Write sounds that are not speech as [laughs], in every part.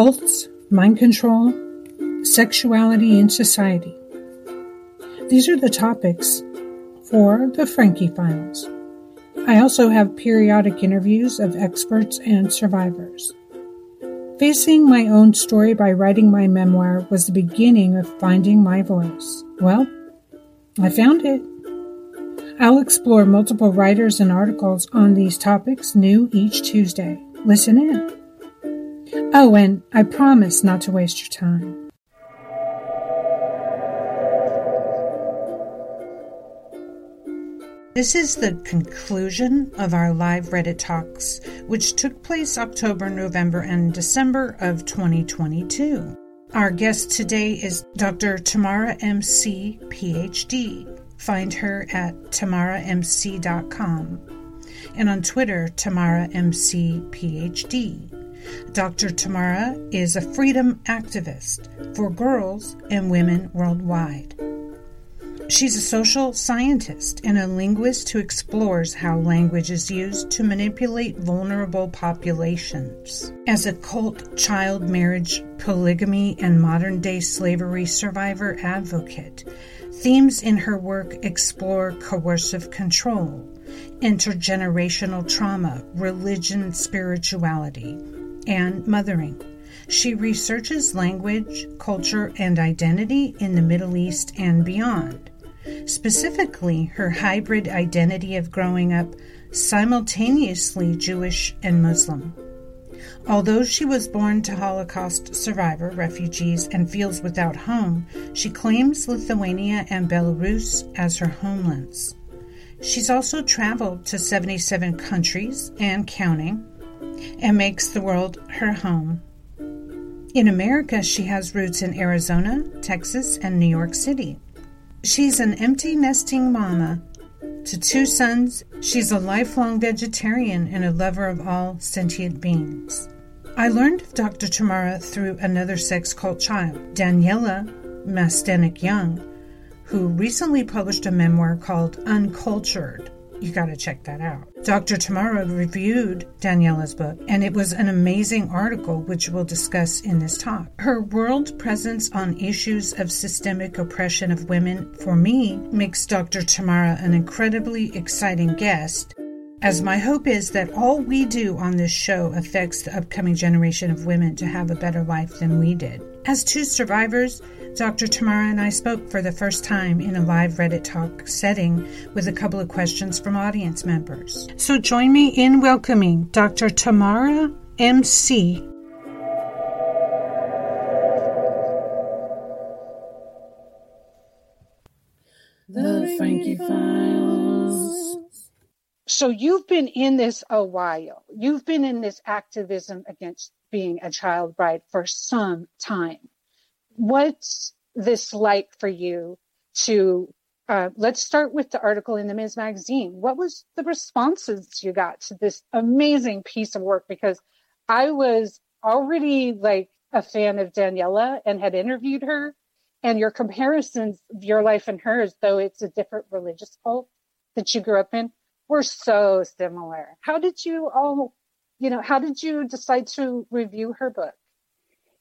cults, mind control, sexuality in society. These are the topics for the Frankie Files. I also have periodic interviews of experts and survivors. Facing my own story by writing my memoir was the beginning of finding my voice. Well, I found it. I'll explore multiple writers and articles on these topics new each Tuesday. Listen in. Oh, and I promise not to waste your time. This is the conclusion of our live Reddit talks, which took place October, November, and December of 2022. Our guest today is Dr. Tamara MC, PhD. Find her at tamaramc.com and on Twitter, Tamara MC, PhD. Dr. Tamara is a freedom activist for girls and women worldwide. She's a social scientist and a linguist who explores how language is used to manipulate vulnerable populations. As a cult, child marriage, polygamy, and modern day slavery survivor advocate, themes in her work explore coercive control, intergenerational trauma, religion, spirituality, and mothering. She researches language, culture, and identity in the Middle East and beyond specifically her hybrid identity of growing up simultaneously Jewish and Muslim. Although she was born to Holocaust survivor, refugees, and feels without home, she claims Lithuania and Belarus as her homelands. She's also traveled to 77 countries and counting, and makes the world her home. In America, she has roots in Arizona, Texas, and New York City. She's an empty nesting mama to two sons. She's a lifelong vegetarian and a lover of all sentient beings. I learned of Dr. Tamara through another sex cult child, Daniella Mestyanek Young, who recently published a memoir called Uncultured you got to check that out. Dr. Tamara reviewed Daniella's book, and it was an amazing article, which we'll discuss in this talk. Her world presence on issues of systemic oppression of women, for me, makes Dr. Tamara an incredibly exciting guest as my hope is that all we do on this show affects the upcoming generation of women to have a better life than we did. As two survivors, Dr. Tamara and I spoke for the first time in a live Reddit talk setting with a couple of questions from audience members. So join me in welcoming Dr. Tamara MC. The Frankie Files. So you've been in this a while. You've been in this activism against being a child bride for some time what's this like for you to uh, let's start with the article in the Ms. Magazine. What was the responses you got to this amazing piece of work? Because I was already like a fan of Daniella and had interviewed her, and your comparisons of your life and hers, though it's a different religious cult that you grew up in, were so similar. How did you all, you know, how did you decide to review her book?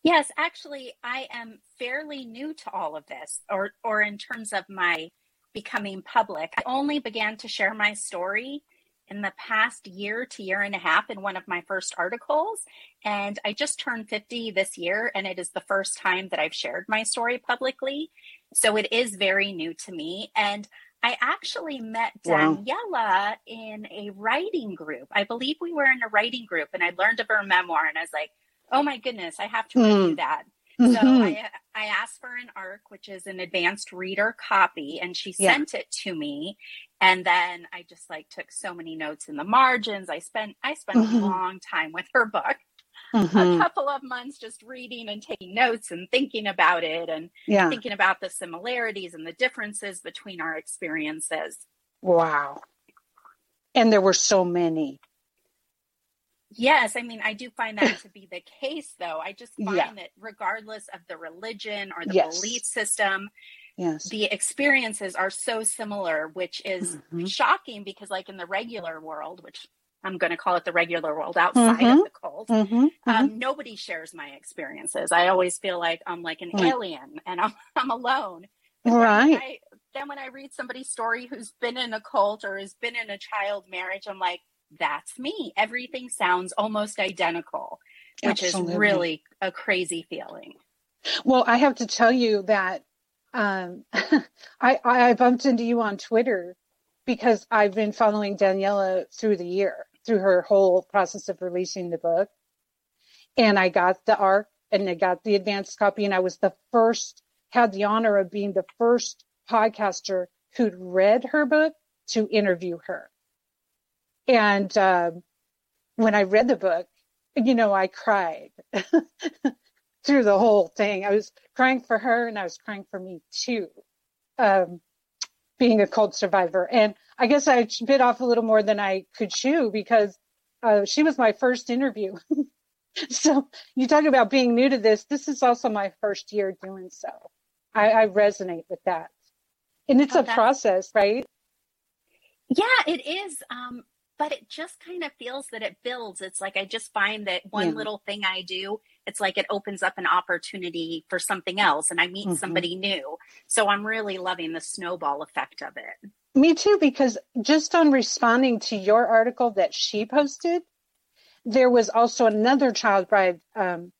Yes, actually, I am fairly new to all of this, or or in terms of my becoming public. I only began to share my story in the past year to year and a half in one of my first articles. And I just turned 50 this year, and it is the first time that I've shared my story publicly. So it is very new to me. And I actually met Daniella wow. in a writing group. I believe we were in a writing group, and I learned of her memoir, and I was like, oh my goodness, I have to mm. that. Mm-hmm. So [laughs] I, I asked for an ARC, which is an advanced reader copy, and she yeah. sent it to me. And then I just like took so many notes in the margins. I spent I spent mm-hmm. a long time with her book. Mm-hmm. A couple of months just reading and taking notes and thinking about it and yeah. thinking about the similarities and the differences between our experiences. Wow. And there were so many. Yes, I mean, I do find that to be the case, though. I just [laughs] find yeah. that regardless of the religion or the yes. belief system, yes. the experiences are so similar, which is mm-hmm. shocking because, like in the regular world, which I'm going to call it the regular world outside mm-hmm. of the cult. Mm-hmm. Um, mm-hmm. nobody shares my experiences. I always feel like I'm like an alien and I'm, [laughs] I'm alone. right. Then, I, then when I read somebody's story who's been in a cult or has been in a child marriage, I'm like, that's me. Everything sounds almost identical, which Absolutely. is really a crazy feeling. Well, I have to tell you that um, [laughs] I, I bumped into you on Twitter because I've been following Daniella through the year, through her whole process of releasing the book. And I got the ARC and I got the advanced copy, and I was the first, had the honor of being the first podcaster who'd read her book to interview her. And um, when I read the book, you know, I cried [laughs] through the whole thing. I was crying for her and I was crying for me too, um, being a cult survivor. And I guess I bit off a little more than I could chew because uh, she was my first interview. [laughs] so you talk about being new to this. This is also my first year doing so. I, I resonate with that. And it's oh, a process, right? Yeah, it is. Um, but it just kind of feels that it builds. It's like I just find that one yeah. little thing I do, it's like it opens up an opportunity for something else and I meet mm-hmm. somebody new. So I'm really loving the snowball effect of it. Me too, because just on responding to your article that she posted, there was also another child bride, um,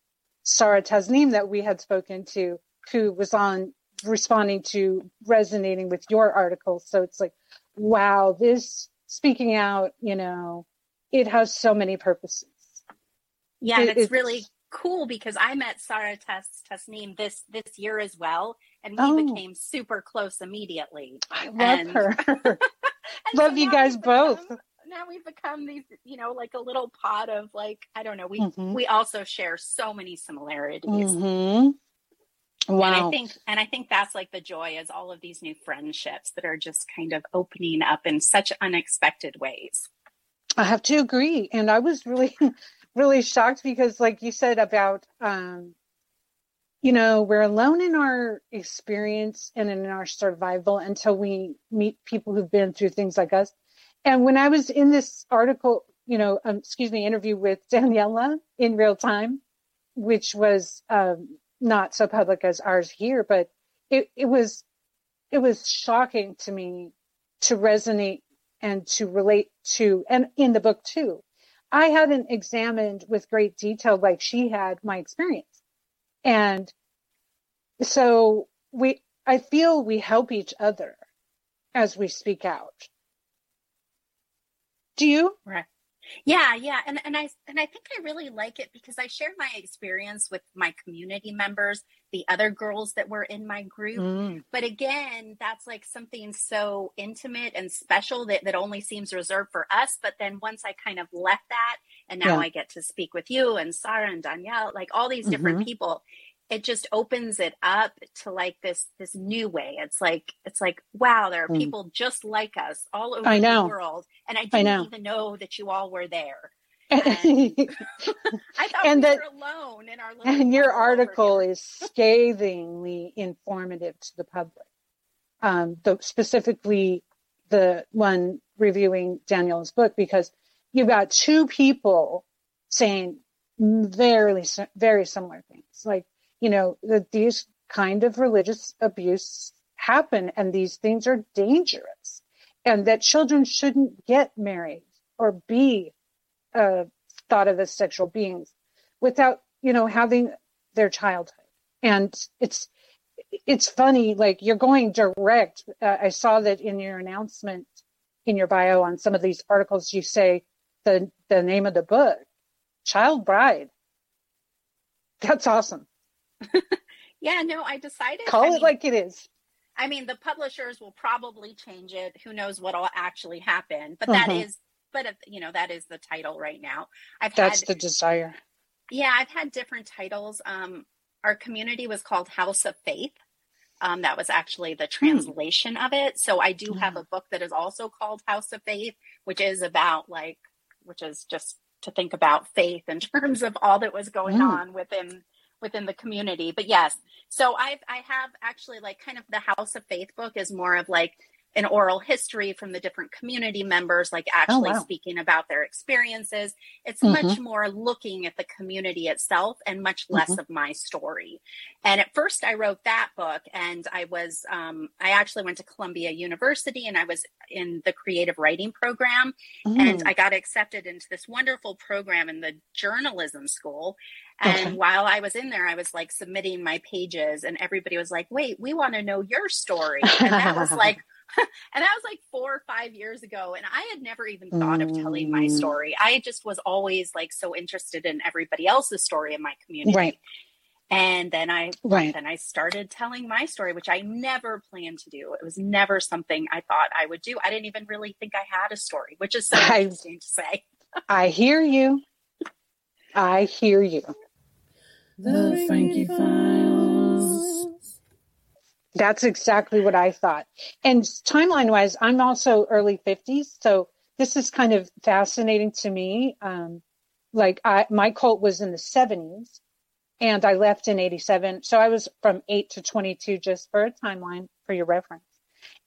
Sara Tasneem, that we had spoken to, who was on responding to resonating with your article. So it's like, wow, this speaking out, you know, it has so many purposes. Yeah, it, it's, really cool because I met Sara Tes- Tasneem this this year as well, and we oh. became super close immediately. I love and, her. [laughs] [laughs] love so you guys both. now we've become these, you know, like a little pot of like I don't know. We mm-hmm. we also share so many similarities. Mm-hmm. Wow. And I think and I think that's like the joy is all of these new friendships that are just kind of opening up in such unexpected ways. I have to agree. And I was really [laughs] really shocked because like you said about um you know, we're alone in our experience and in our survival until we meet people who've been through things like us. And when I was in this article, you know, um, excuse me, interview with [laughs] Daniella in real time, which was um, not so public as ours here, but it, it was it was shocking to me to resonate and to relate to and in the book too. I hadn't examined with great detail like she had my experience. And so we I feel we help each other as we speak out. Do you? Right. Yeah, yeah, and and I and I think I really like it because I share my experience with my community members, the other girls that were in my group. Mm. But again, that's like something so intimate and special that that only seems reserved for us. But then once I kind of left that, and now yeah. I get to speak with you and Sara and Danielle, like all these different mm-hmm. people, it just opens it up to like this this new way it's like it's like wow there are mm. people just like us all over I know. the world and i didn't I even know that you all were there and [laughs] i thought and we that, were alone in our little. and your article is scathingly informative to the public um the specifically the one reviewing daniel's book because you've got two people saying very very similar things like you know, that these kind of religious abuse happen and these things are dangerous and that children shouldn't get married or be uh, thought of as sexual beings without, you know, having their childhood. And it's, it's funny, like you're going direct. Uh, I saw that in your announcement in your bio on some of these articles, you say the, the name of the book, Child Bride. That's awesome. [laughs] yeah, no, I decided. Call I it mean, like it is. I mean, the publishers will probably change it. Who knows what'll actually happen? But that uh-huh. is, but if, you know, that is the title right now. I've that's had, the desire. Yeah, I've had different titles. Um, our community was called House of Faith. Um, that was actually the hmm. translation hmm. of it. So I do have hmm. a book that is also called House of Faith, which is about like, which is just to think about faith in [laughs] terms of all that was going hmm. on within within the community. But yes, so I've I have actually like kind of the House of Faith book is more of like an oral history from the different community members, like actually oh, wow. speaking about their experiences. It's mm-hmm. much more looking at the community itself and much less mm-hmm. of my story. And at first, I wrote that book, and I was, um, I actually went to Columbia University and I was in the creative writing program. Mm. And I got accepted into this wonderful program in the journalism school. And okay. while I was in there, I was like submitting my pages, and everybody was like, wait, we want to know your story. And that was like, [laughs] [laughs] and that was like four or five years ago. And I had never even thought of telling my mm. story. I just was always like so interested in everybody else's story in my community. Right. And then I right. then I started telling my story, which I never planned to do. It was never something I thought I would do. I didn't even really think I had a story, which is so [laughs] I, interesting to say. [laughs] I hear you. I hear you. The Frankie Files. That's exactly what I thought. And timeline wise, I'm also early 50s. So this is kind of fascinating to me. Um, like I, my cult was in the 70s and I left in 87. So I was from 8 to 22 just for a timeline for your reference.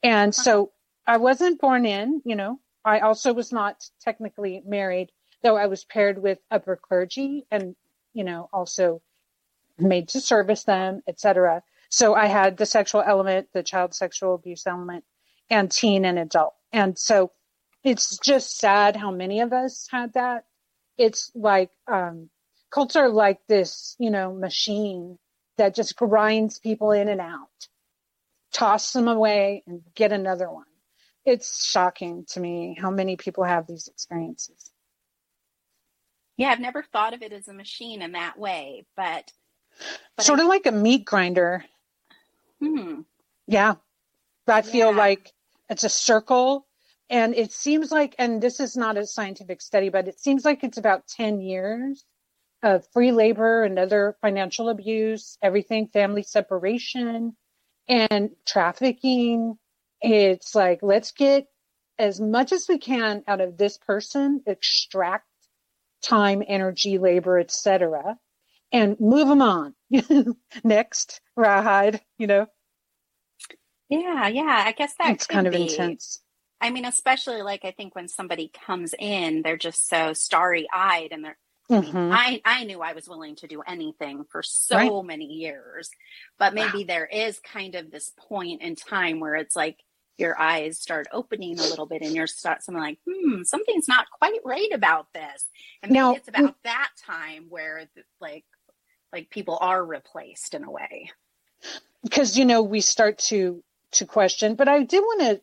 And so I wasn't born in, you know, I also was not technically married, though I was paired with upper clergy and, you know, also made to service them, etc. So I had the sexual element, the child sexual abuse element, and teen and adult. And so it's just sad how many of us had that. It's like um, cults are like this, you know, machine that just grinds people in and out, toss them away, and get another one. It's shocking to me how many people have these experiences. Yeah, I've never thought of it as a machine in that way, but, but sort I, of like a meat grinder. Hmm. Yeah. I feel yeah. like it's a circle. And it seems like, and this is not a scientific study, but it seems like it's about 10 years of free labor and other financial abuse, everything, family separation and trafficking. It's like, let's get as much as we can out of this person, extract time, energy, labor, etc and move them on. [laughs] Next, rawhide, you know? Yeah, yeah. I guess that's kind of be. intense. I mean, especially like I think when somebody comes in, they're just so starry eyed and they're Mm-hmm. I, I knew I was willing to do anything for so right. many years, but maybe wow. there is kind of this point in time where it's like your eyes start opening a little bit and you're start something like, hmm, something's not quite right about this. And maybe now, it's about that time where like like people are replaced in a way. Because you know we start to to question but i did want to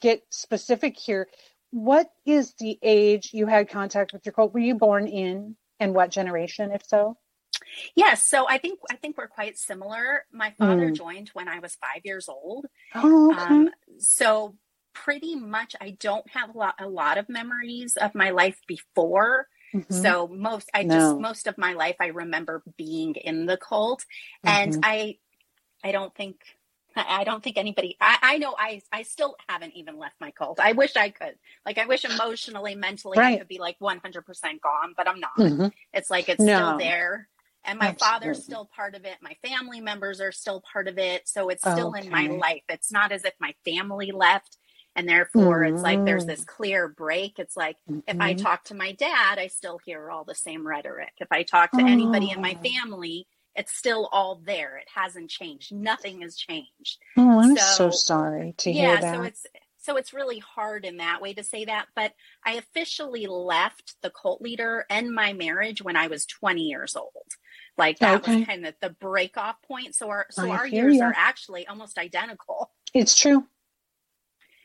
get specific here. What is the age you had contact with your cult? Were you born in and what generation if so? Yes so i think i think we're quite similar. My father mm. joined when i was five years old. Oh, okay. Um, so pretty much i don't have a lot, a lot of memories of my life before Mm-hmm. So most I no. just most of my life I remember being in the cult mm-hmm. and I I don't think I don't think anybody I, I know I I still haven't even left my cult. I wish I could. Like I wish emotionally, mentally right. I could be like 100% gone, but I'm not. Mm-hmm. It's like it's no. still there. And my Absolutely. father's still part of it. My family members are still part of it. So it's still okay. in my life. It's not as if my family left and therefore mm-hmm. it's like there's this mm. clear break it's like mm-hmm. if i mm-hmm. talk to my dad i still hear all the same rhetoric if i talk to oh. anybody in my oh. family it's still all there it hasn't changed nothing has changed oh i'm so, so sorry to yeah, hear that so it's so it's really hard in that way to say that but i officially left the cult leader and my marriage when i was 20 years old like that okay. was kind of the break off point so our so I our years you. are actually almost identical it's true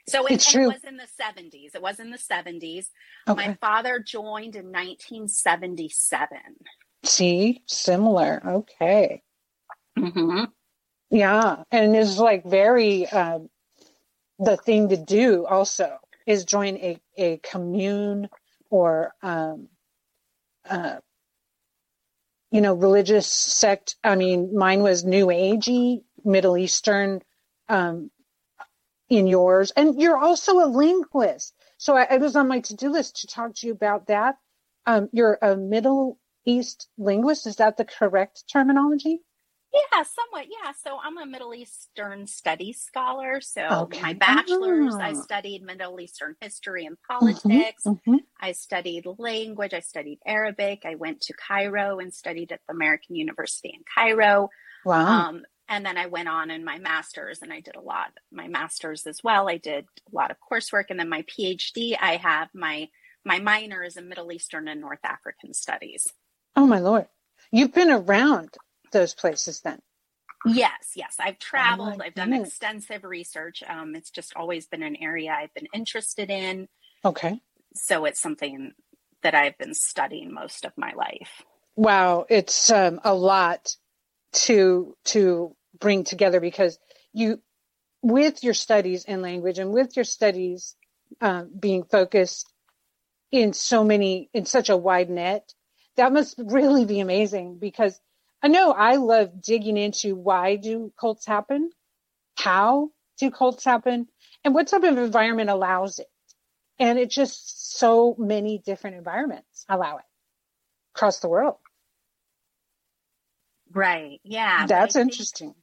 so it, it, was in the 70s. It was in the 70s. Okay. My father joined in 1977. See, similar. Okay. Mm-hmm. Yeah. And it's like very, uh, the thing to do also is join a, a commune or, um, uh, you know, religious sect. I mean, mine was New Agey, Middle Eastern um, in yours. And you're also a linguist. So I, I was on my to-do list to talk to you about that. Um, you're a Middle East linguist. Is that the correct terminology? Yeah, somewhat. Yeah. So I'm a Middle Eastern studies scholar. So Okay. my bachelor's, I Ah. studied Middle Eastern history and Mhm, politics. mhm. I studied language. I studied Arabic. I went to Cairo and studied at the American University in Cairo. Wow. Um, and then I went on in my master's and I did a lot, my master's as well. I did a lot of coursework. And then my PhD, I have my, my minor is in Middle Eastern and North African studies. oh my lord. You've been around those places then. Yes, yes. I've traveled. Oh I've done goodness. extensive research. Um, it's just always been an area I've been interested in. Okay. So it's something that I've been studying most of my life. Wow, it's um, a lot to to bring together because you, with your studies in language and with your studies uh, being focused in so many in such a wide net, that must really be amazing. Because I know I love digging into why do cults happen, how do cults happen, and what type of environment allows it, and it's just so many different environments allow it across the world. Right. Yeah. That's interesting.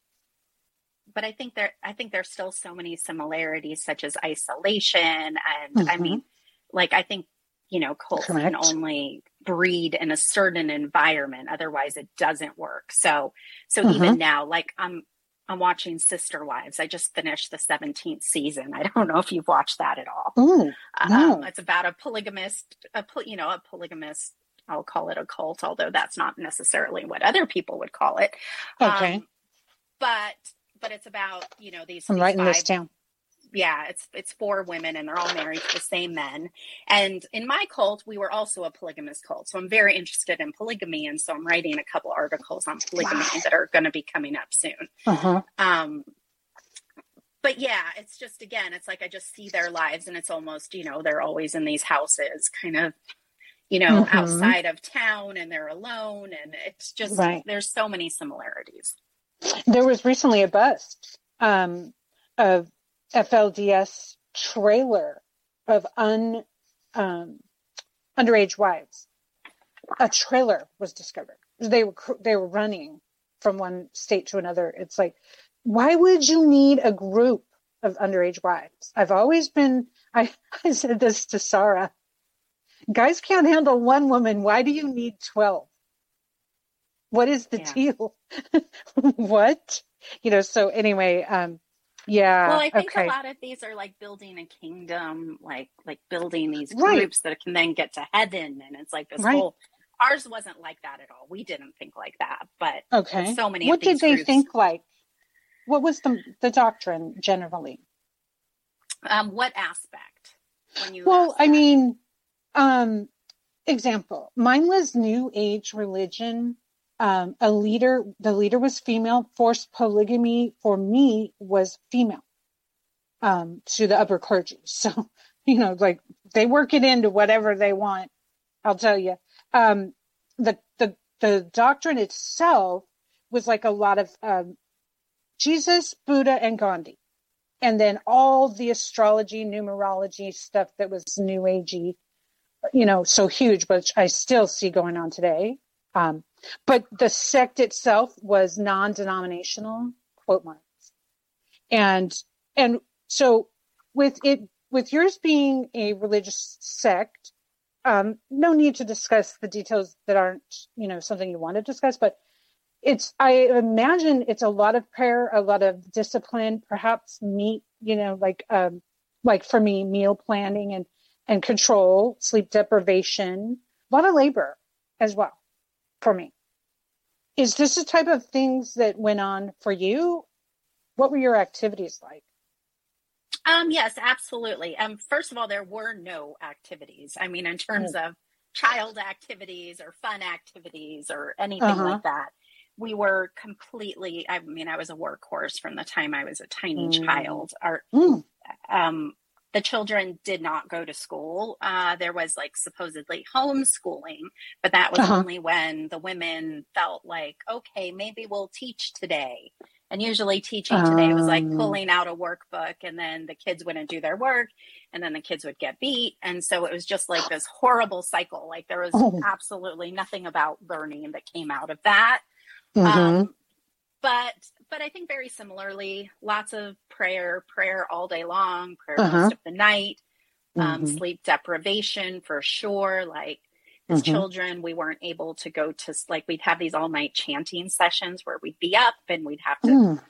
But I think there I think there's still so many similarities such as isolation and I Mhm. mean like I think you know cults can only breed in a certain environment otherwise it doesn't work. So so Mhm. even now like I'm I'm watching Sister Wives. I just finished the 17th season. I don't know if you've watched that at all. Ooh, No. Um, it's about a polygamist, a you know, a polygamist. I'll call it a cult, although that's not necessarily what other people would call it. okay. Um, but but it's about you know these, I'm these writing five, this down. yeah it's it's four women and they're all married to the same men and in my cult we were also a polygamous cult so i'm very interested in polygamy and so i'm writing a couple articles on polygamy Wow. that are going to be coming up soon Uh-huh. um but yeah it's just again it's like i just see their lives and it's almost you know they're always in these houses kind of you know Mhm. outside of town and they're alone and it's just Right. there's so many similarities There was recently a bust um, of FLDS trailer of un um, underage wives. A trailer was discovered. They were they were running from one state to another. It's like, why would you need a group of underage wives? I've always been. I [laughs] I said this to Sara. Guys can't handle one woman. Why do you need twelve? What is the Yeah. deal? [laughs] what? You know, so anyway, um, yeah. well i think okay. a lot of these are like building a kingdom like like building these Right. groups that can then get to heaven and it's like this Right. whole ours wasn't like that at all we didn't think like that but Okay. so many what did they groups- think like? What was the the doctrine generally? um what aspect when you Well, I mean, um, example, mine was New Age religion. Um, a leader, the leader was female. Forced polygamy for me was female. Um, to the upper clergy. [laughs] So, you know, like they work it into whatever they want. I'll tell you. Um, the the the doctrine itself was like a lot of um, Jesus, Buddha, and Gandhi and then all the astrology, numerology stuff that was new agey, you know, so huge, which I still see going on today. Um, but the sect itself was non-denominational, quote marks, and and so with it with yours being a religious sect, um, no need to discuss the details that aren't you know something you want to discuss, but it's i imagine it's a lot of prayer a lot of discipline perhaps meat you know like um like for me meal planning and and control sleep deprivation a lot of labor as well for me is this the type of things that went on for you what were your activities like Um, yes, absolutely. Um, first of all, there were no activities. I mean, in terms Mm. of child activities or fun activities or anything Uh-huh. like that, we were completely. I mean, I was a workhorse from the time I was a tiny Mm. child. Our Mm. um, the children did not go to school. Uh, there was like supposedly homeschooling, but that was Uh-huh. only when the women felt like, okay, maybe we'll teach today. And usually teaching today was like Um. pulling out a workbook and then the kids wouldn't do their work and then the kids would get beat. And so it was just like this horrible cycle. Like there was Oh. absolutely nothing about learning that came out of that. Mhm. Um, but but I think very similarly, lots of prayer, prayer all day long, prayer Uh-huh. most of the night, um, Mhm. sleep deprivation for sure. Like as Mhm. children, we weren't able to go to like we'd have these all night chanting sessions where we'd be up and we'd have to Mm.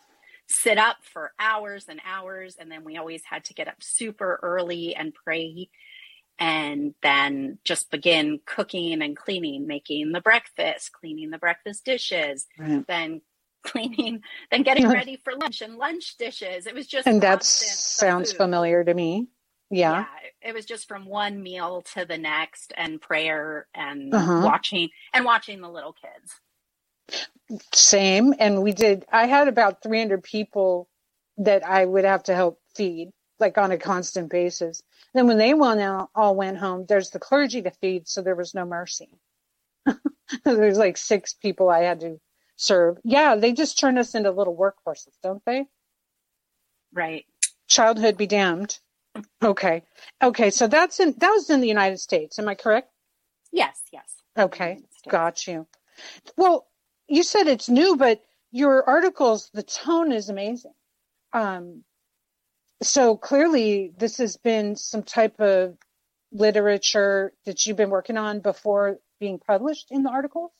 sit up for hours and hours, and then we always had to get up super early and pray. And then just begin cooking and cleaning, making the breakfast, cleaning the breakfast dishes, Right. then cleaning, then getting [laughs] ready for lunch and lunch dishes. It was just And that sounds food. familiar to me. Yeah. it was just from one meal to the next, and prayer and Uh-huh. watching and watching the little kids. Same. And we did, I had about 300 people that I would have to help feed, like on a constant basis. Then when they went out, all went home, there's the clergy to feed, so there was no mercy. [laughs] there's like six people I had to serve. Yeah, they just turn us into little workhorses, don't they? Right. Childhood be damned. Okay. Okay. So that's in, that was in the United States. Am I correct? Yes. Yes. Okay. Got you. Well, you said it's new, but your articles, the tone is amazing. Um, so clearly this has been some type of literature that you've been working on before being published in the articles.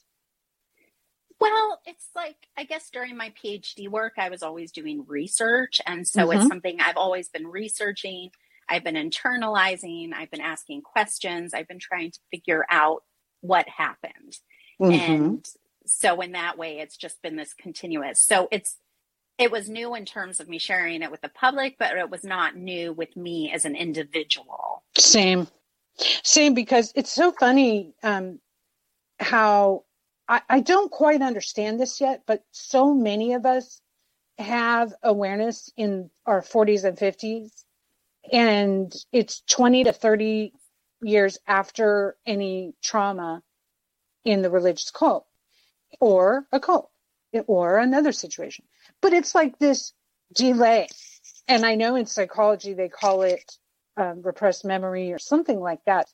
Well, it's like, I guess during my PhD work, I was always doing research. And so it's Mhm. something I've always been researching. I've been internalizing. I've been asking questions. I've been trying to figure out what happened. Mm-hmm. And so in that way, it's just been this continuous. So it's, it was new in terms of me sharing it with the public, but it was not new with me as an individual. Same, same. Because it's so funny um, how I, I don't quite understand this yet, but so many of us have awareness in our 40s and 50s, and it's 20 to 30 years after any trauma in the religious cult or a cult or another situation. But it's like this delay. And I know in psychology they call it um, repressed memory or something like that.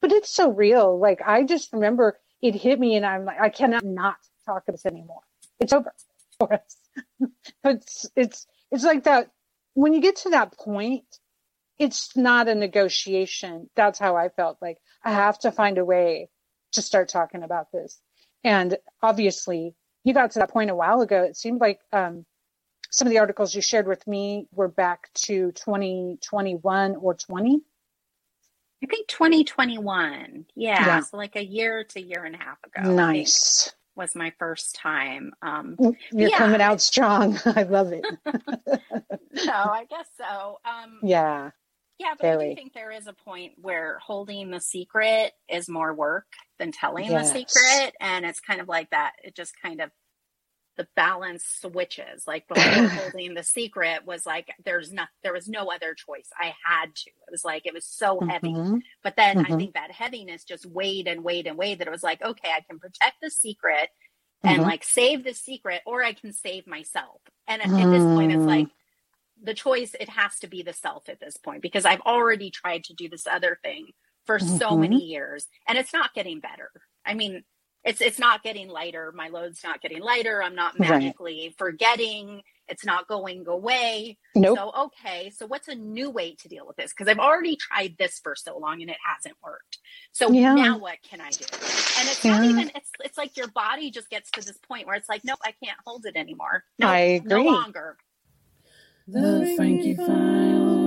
But it's so real. Like I just remember it hit me and I'm like, I cannot not talk this anymore. It's over for us. [laughs] it's, it's, it's like that. When you get to that point, it's not a negotiation. That's how I felt like I have to find a way to start talking about this. And obviously you got to that point a while ago. It seemed like, um, some of the articles you shared with me were back to 2021 or 20. I think 2021. Yeah. Yeah. So like a year to year and a half ago. Nice. Was my first time. Um, You're Yeah. coming out strong. [laughs] I love it. [laughs] no, I guess so. Um, yeah. yeah, but I do think there is a point where holding the secret is more work than telling Yes. the secret. And it's kind of like that. It just kind of, the balance switches. Like before [laughs] holding the secret was like, there's not, there was no other choice. I had to. It was like, it was so heavy. Mhm. But then I Mhm. think that heaviness just weighed and weighed and weighed that it was like, okay, I can protect the secret and Mhm. like save the secret, or I can save myself. And at, at this point, it's Mm. like the choice, it has to be the self at this point because I've already tried to do this other thing for so Mhm. many years and it's not getting better. I mean, it's it's not getting lighter. My load's not getting lighter. I'm not Right. magically forgetting. It's not going away. Nope. So, okay, so what's a new way to deal with this? Because I've already tried this for so long and it hasn't worked. So Yeah. now what can I do? And it's not even, it's, it's like your body just gets to this point where it's like, nope, I can't hold it anymore. No, I no agree. longer. The Frankie Files.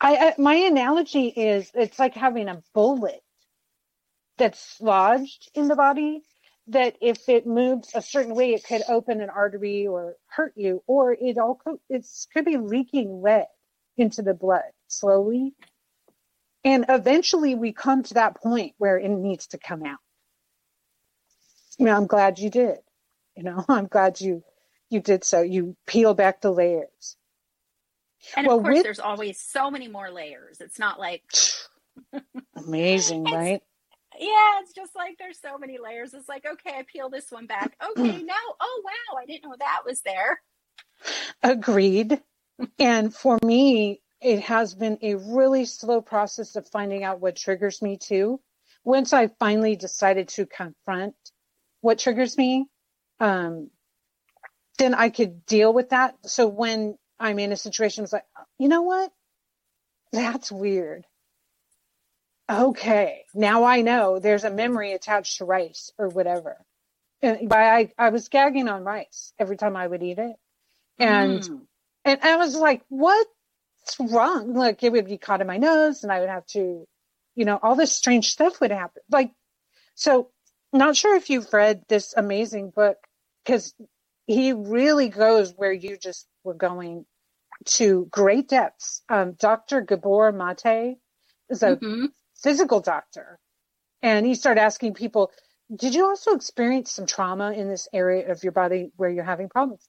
I, I my analogy is it's like having a bullet that's lodged in the body that if it moves a certain way it could open an artery or hurt you or it all it's could be leaking lead into the blood slowly. And eventually we come to that point where it needs to come out. You know i'm glad you did. You know [laughs] i'm glad you you did so. You peel back the layers And Well, of course, with- there's always so many more layers. It's not like, [laughs] amazing right yeah, it's just like there's so many layers. It's like, okay, I peel this one back. Okay, now, oh, wow, I didn't know that was there. Agreed. and for me, it has been a really slow process of finding out what triggers me too. Once I finally decided to confront what triggers me, um, then I could deal with that. So when I'm in a situation, it's like, you know what? That's weird. Okay, now I know there's a memory attached to rice or whatever. And I, I was gagging on rice every time I would eat it. And, Mm. and I was like, what's wrong? Like it would be caught in my nose and I would have to, you know, all this strange stuff would happen. Like, so not sure if you've read this amazing book because he really goes where you just were going to great depths. Um, Dr. Gabor Mate is a Mhm. physical doctor. And he started asking people, did you also experience some trauma in this area of your body where you're having problems?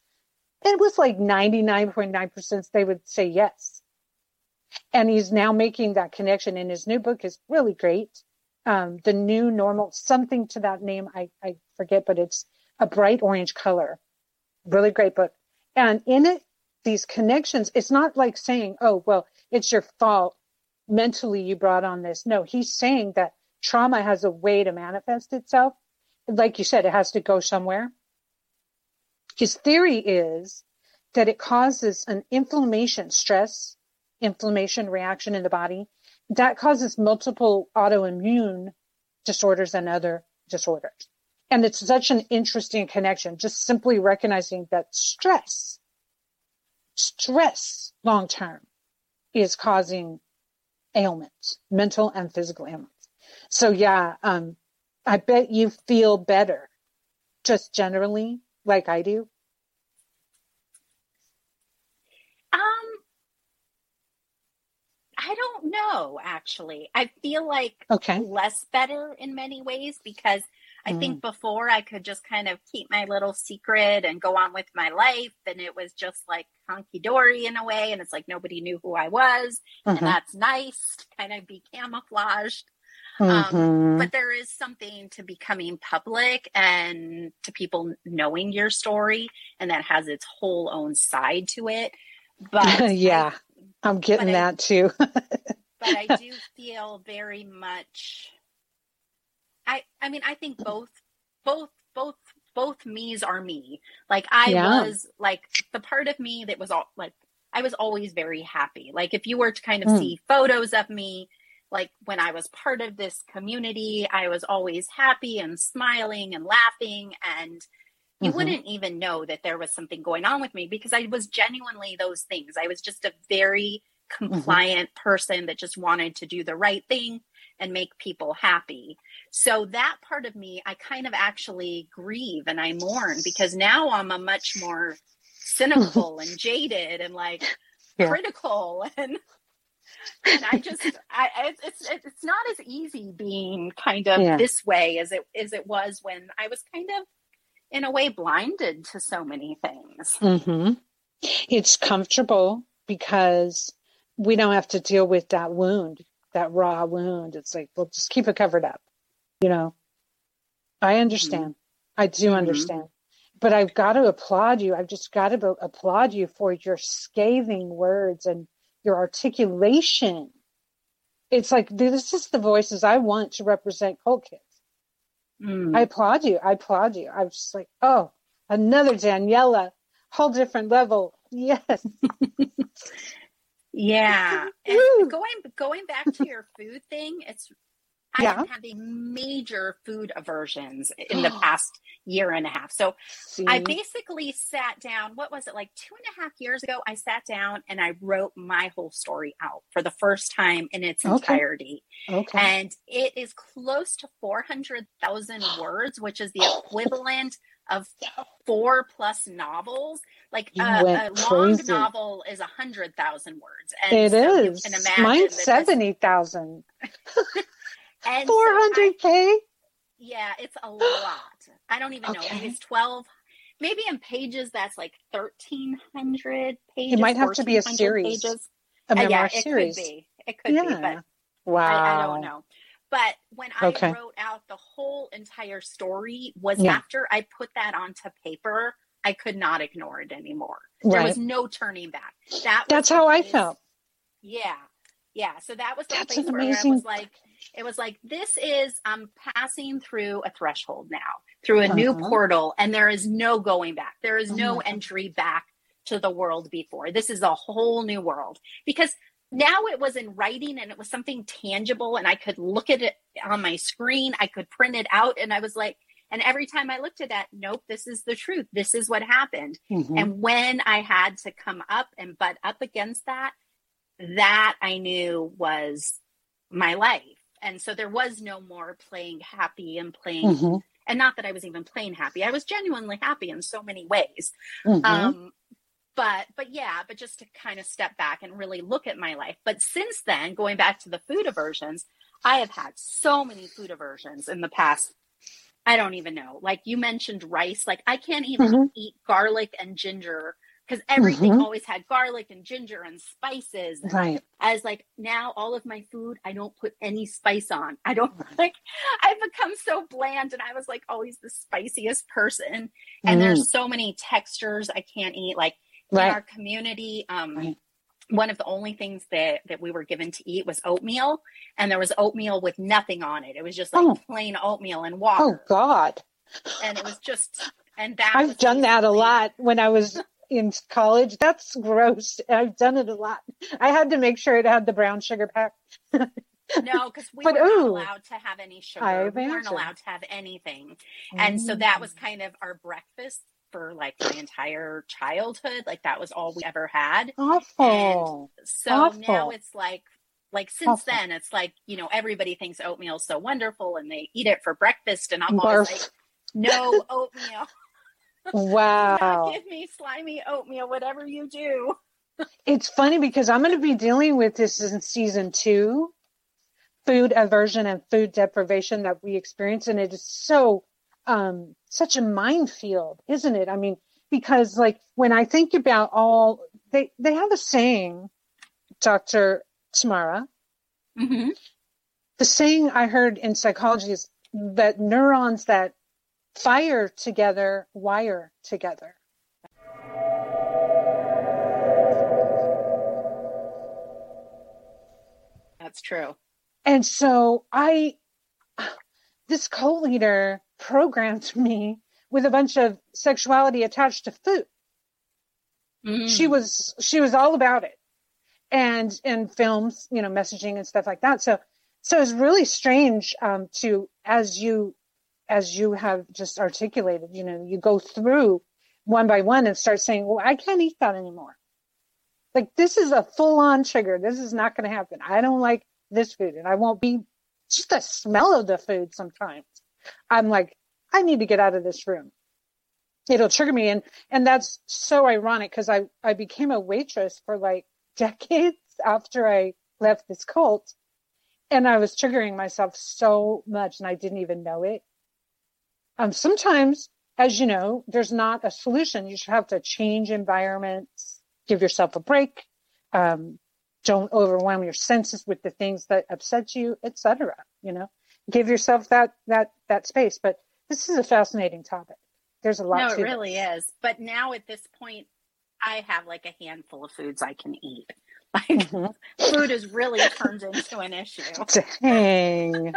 And it was like 99.9% they would say yes. And he's now making that connection and his new book is really great. Um, the new normal, something to that name, I, I forget, but it's a bright orange color. Really great book. And in it, these connections, it's not like saying, oh, well, it's your fault mentally you brought on this. No, he's saying that trauma has a way to manifest itself. Like you said, it has to go somewhere. His theory is that it causes an inflammation, stress, inflammation reaction in the body that causes multiple autoimmune disorders and other disorders. And it's such an interesting connection, just simply recognizing that stress, stress long term is causing ailments, mental and physical ailments. So yeah, um, I bet you feel better just generally like I do. Um, I don't know, actually. I feel like Okay. less better in many ways because I Mm. think before I could just kind of keep my little secret and go on with my life. And it was just like honky dory in a way. And it's like nobody knew who I was. Mhm. And that's nice to kind of be camouflaged. Mhm. But there is something to becoming public and to people knowing your story. And that has its whole own side to it. But [laughs] yeah, I'm getting but I- that too. [laughs] but I do feel very much I mean I think both both both both me's are me. Like I Yeah. was like the part of me that was all like I was always very happy. Like if you were to kind of Mm. see photos of me like when I was part of this community, I was always happy and smiling and laughing and you Mhm. wouldn't even know that there was something going on with me because I was genuinely those things. I was just a very compliant person that just wanted to do the right thing and make people happy. So that part of me, I kind of actually grieve and I mourn because now I'm a much more cynical [laughs] and jaded and like Yeah. critical [laughs] and and I just I it's it's not as easy being kind of Yeah. this way as it as it was when I was kind of in a way blinded to so many things. hmm It's comfortable because we don't have to deal with that wound, that raw wound. It's like, well, just keep it covered up. You know, I understand. I do Mhm. understand. But I've got to applaud you. I've just got to be- applaud you for your scathing words and your articulation. It's like, this is the voices I want to represent cult kids. Mm. I applaud you. I applaud you. I was just like, oh, another Daniella, whole different level. Yes. [laughs] Yeah. And going going back to your food thing, it's I Yeah. am having major food aversions in the [gasps] past year and a half. So See? I basically sat down, what was it, like two and a half years ago? I sat down and I wrote my whole story out for the first time in its Okay. entirety. okay. And it is close to 400,000 words, which is the equivalent of four plus novels. Like a, went a long crazy. novel is a 100,000 words. And It so is. Mine's that this- 70,000. [laughs] and [laughs] so I- 400K? yeah, it's a lot. I don't even know. Okay. Maybe it's 12. Maybe in pages that's like 1,300 pages. It might have to be a series. Pages. A Uh, memoir yeah, it series. could be. It could be, but Yeah. Wow. I, I don't know. But when I Okay. wrote out the whole entire story was Yeah. after I put that onto paper, I could not ignore it anymore. There was no turning back. That was That's how I felt. Yeah. Yeah. So that was the That's place where I amazing- was like, It was like, this is, I'm passing through a threshold now, through a new Uh-huh. portal, and there is no going back. There is Oh no entry back to the world before. This is a whole new world because now it was in writing and it was something tangible and I could look at it on my screen. I could print it out and I was like, and every time I looked at that, nope, this is the truth. This is what happened. Mhm. And when I had to come up and butt up against that, that I knew was my life. And so there was no more playing happy and playing, Mhm. and not that I was even playing happy. I was genuinely happy in so many ways. Mhm. Um, but but yeah, but just to kind of step back and really look at my life. But since then, going back to the food aversions, I have had so many food aversions in the past. I don't even know. Like you mentioned rice, like I can't even Mhm. eat garlic and ginger because everything Mhm. always had garlic and ginger and spices. And right. I was like, now all of my food, I don't put any spice on. I don't like, I've become so bland and I was like always the spiciest person. And Mm. there's so many textures I can't eat. Like in our community, um, Right. One of the only things that, that we were given to eat was oatmeal. And there was oatmeal with nothing on it. It was just like Oh. plain oatmeal and water Oh. God. And it was just, and that I've done that a lot when I was [laughs] in college. That's gross. I've done it a lot. I had to make sure it had the brown sugar pack. No, because we [laughs] But, were not ooh, allowed to have any sugar. We weren't allowed to have anything. And so that Mm. was kind of our breakfast for like my entire childhood. Like that was all we ever had. awful. So Awful. now it's like like since Awful. then it's like, you know, everybody thinks oatmeal's so wonderful and they eat it for breakfast and I'm always like, no [laughs] oatmeal. [laughs] Wow. Give me slimy oatmeal, whatever you do. It's funny because I'm going to be dealing with this in season two food aversion and food deprivation that we experience. And it is so, um, such a minefield, isn't it? I mean, because like when I think about all, they, they have a saying, Dr. Tamara, Mm-hmm. the saying I heard in psychology is that neurons that fire together wire together. That's true. And so I, this cult leader programmed me with a bunch of sexuality attached to food. Mm. She was, she was all about it. And in films, you know, messaging and stuff like that. So, so it's really strange, um, to, as you, as you have just articulated, you know, you go through one by one and start saying, well, I can't eat that anymore. Like this is a full on trigger. This is not going to happen. I don't like this food and I won't be just the smell of the food sometimes. I'm like, I need to get out of this room. It'll trigger me. And, and that's so ironic because I, I became a waitress for like [laughs] decades after I left this cult and I was triggering myself so much and I didn't even know it. Um, sometimes, as you know, there's not a solution. You should have to change environments, give yourself a break. Um, don't overwhelm your senses with the things that upset you, etc. You know, give yourself that that that space. But this is a fascinating topic. There's a lot. No, to it really is. But now at this point, I have like a handful of foods I can eat. [laughs] Like Mhm. food has really turned into an issue. [laughs] [laughs] Dang.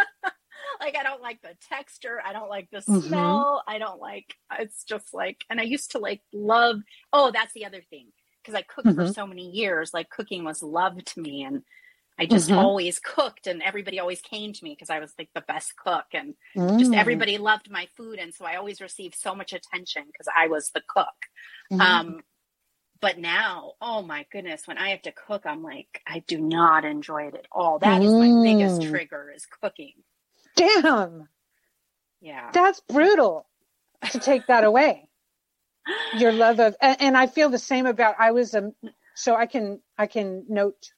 Like I don't like the texture. I don't like the Mhm. smell. I don't like. It's just like. And I used to like love. Oh, that's the other thing. Because I cooked for Mhm. so many years. Like cooking was love to me, and I just Mhm. always cooked, and everybody always came to me because I was like the best cook, and just Mm. everybody loved my food and so i always received so much attention because i was the cook Mhm. um but now oh my goodness when i have to cook i'm like i do not enjoy it at all That is my biggest Mm. trigger is cooking Damn. yeah That's brutal to take that away. Your love of, and, and I feel the same about, I was a, so I can, I can note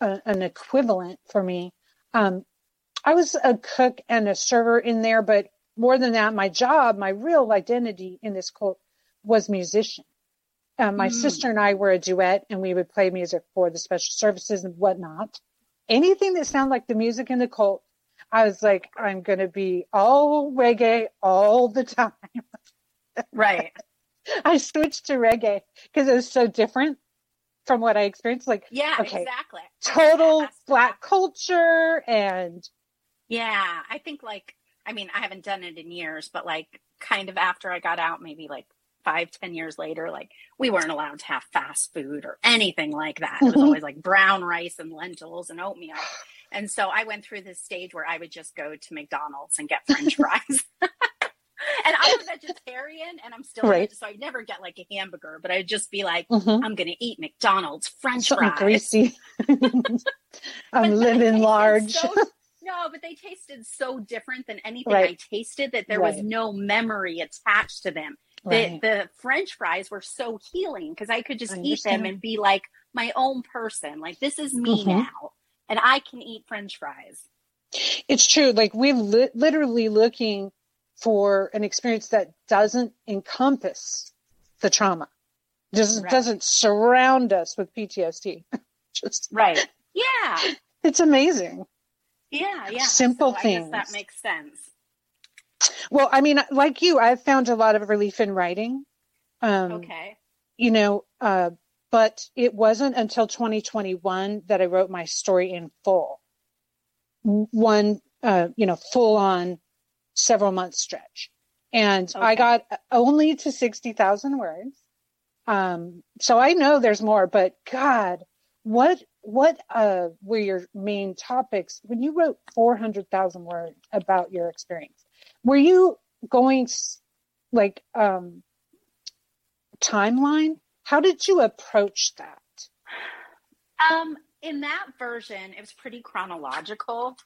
a, an equivalent for me. Um, I was a cook and a server in there, but more than that, my job, my real identity in this cult was musician. Um, my Mm. sister and I were a duet and we would play music for the special services and whatnot. Anything that sounded like the music in the cult, I was like, I'm going to be all reggae all the time. [laughs] right I switched to reggae because it was so different from what I experienced. Like yeah Okay. exactly total to black culture and Yeah, I think like I mean I haven't done it in years, but like kind of after I got out, maybe like five, ten years later, like we weren't allowed to have fast food or anything like that. It was [laughs] always like brown rice and lentils and oatmeal. And so I went through this stage where I would just go to McDonald's and get French [laughs] fries. [laughs] and I'm a [laughs] vegetarian and I'm still Right. so I never get like a hamburger, but I'd just be like, Mhm. I'm gonna eat McDonald's French Something fries. greasy. [laughs] [laughs] I'm living large. so- no, but they tasted so different than anything Right. I tasted that there was no memory attached to them. Right. The the French fries were so healing because I could just I eat them and be like my own person. Like this is me Mhm. now, and I can eat French fries. It's true. Like we're li- literally looking for an experience that doesn't encompass the trauma, just Right. doesn't surround us with PTSD. [laughs] just Right. Yeah. it's amazing. Yeah. Yeah. Simple So things. that makes sense. Well, I mean, like you, I've found a lot of relief in writing. Um, Okay. You know, uh, but it wasn't until 2021 that I wrote my story in full. One, uh, you know, full on several month stretch. And I got only to 60,000 words. Um, so I know there's more, but God, what, what, uh, were your main topics when you wrote 400,000 words about your experience? Were you going like, um, timeline? How did you approach that? Um, in that version, it was pretty chronological,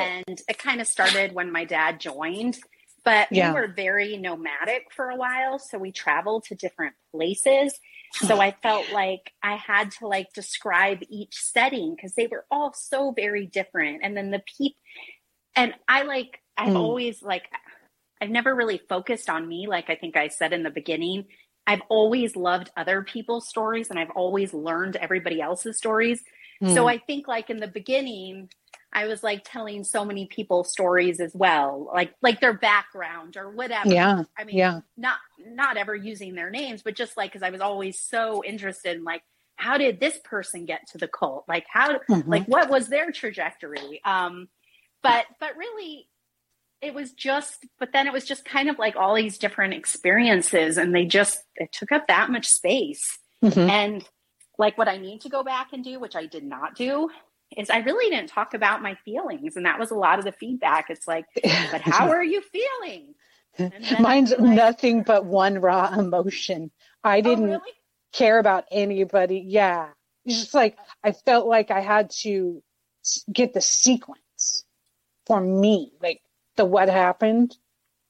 and it kind of started when my dad joined. But Yeah. we were very nomadic for a while, so we traveled to different places. So I felt like I had to like describe each setting because they were all so very different. And then the people, and I like, I've Mm. always like, I've never really focused on me. Like I think I said in the beginning, I've always loved other people's stories and I've always learned everybody else's stories. So Mm. I think like in the beginning, I was like telling so many people stories as well, like like their background or whatever. yeah, I mean, yeah, not not ever using their names, but just like because I was always so interested in like how did this person get to the cult? Like how Mhm. like what was their trajectory? Um, but but really it was just but then it was just kind of like all these different experiences and they just it took up that much space. Mhm. And like what I need to go back and do, which I did not do, is I really didn't talk about my feelings. And that was a lot of the feedback. It's like, [laughs] but how are you feeling? Mine's like, nothing but one raw emotion. I "Oh, didn't really? care about anybody. Yeah. It's just like I felt like I had to get the sequence for me, like the what happened.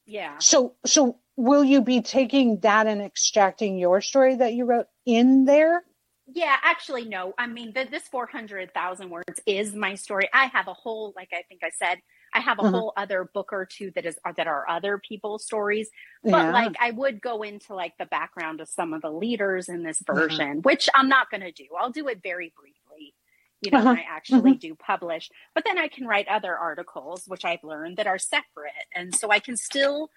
Yeah. So, so will you be taking that and extracting your story that you wrote in there? Yeah, actually, no. I mean, the, this 400,000 words is my story. I have a whole, like I think I said, I have a Mhm. whole other book or two that is that are other people's stories. But Yeah. like, I would go into like the background of some of the leaders in this version, which I'm not going to do. I'll do it very briefly. You know, Uh-huh. when I actually do publish, but then I can write other articles, which I've learned that are separate. And so I can still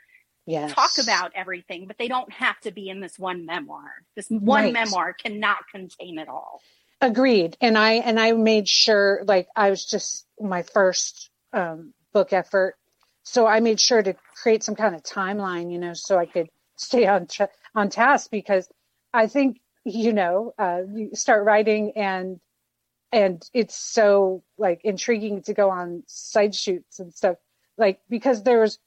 yes. talk about everything, but they don't have to be in this one memoir. This one Right. memoir cannot contain it all. Agreed. And I and I made sure like I was just my first um book effort. So I made sure to create some kind of timeline, you know, so I could stay on tra- on task because I think you know, uh you start writing and and it's so like intriguing to go on side shoots and stuff like because there's i-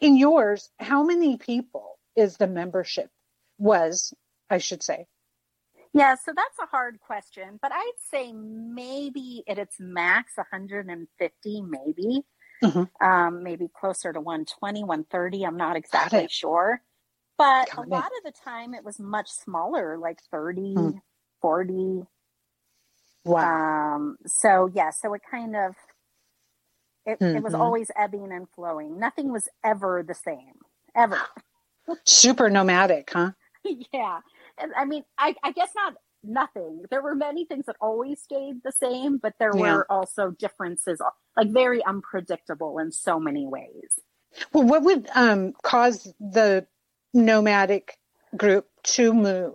in yours how many people is the membership was I should say Yeah, so that's a hard question, but I'd say maybe at its max 150, maybe. Mhm. Um, maybe closer to 120, 130. I'm not exactly sure. But Got a it. lot of the time it was much smaller, like 30, Hmm. 40. wow Um, so yeah, so it kind of it, it was Mhm. always ebbing and flowing. Nothing was ever the same. Ever. [laughs] super nomadic huh yeah. And I mean, I, I guess not nothing. There were many things that always stayed the same, but there Yeah. were also differences, like very unpredictable in so many ways. Well, what would um, cause the nomadic group to move?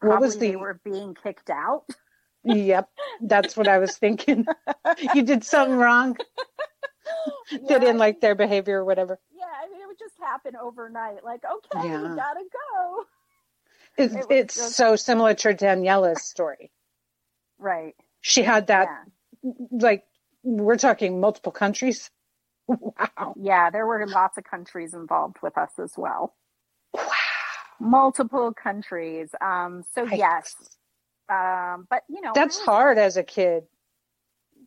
What Probably was they the were being kicked out. [laughs] Yep, that's what I was thinking. you did something wrong. [laughs] Yeah, Didn't like their behavior or whatever. yeah, I mean, it would just happen overnight. Like, okay, Yeah. we gotta go. It's, It it's just- so similar to Daniella's story. Right. She had that, yeah. like, we're talking multiple countries. [laughs] Wow. yeah, there were lots of countries involved with us as well. Wow. Multiple countries. Um, so Yikes. yes. Um, but you know, That's was- hard as a kid.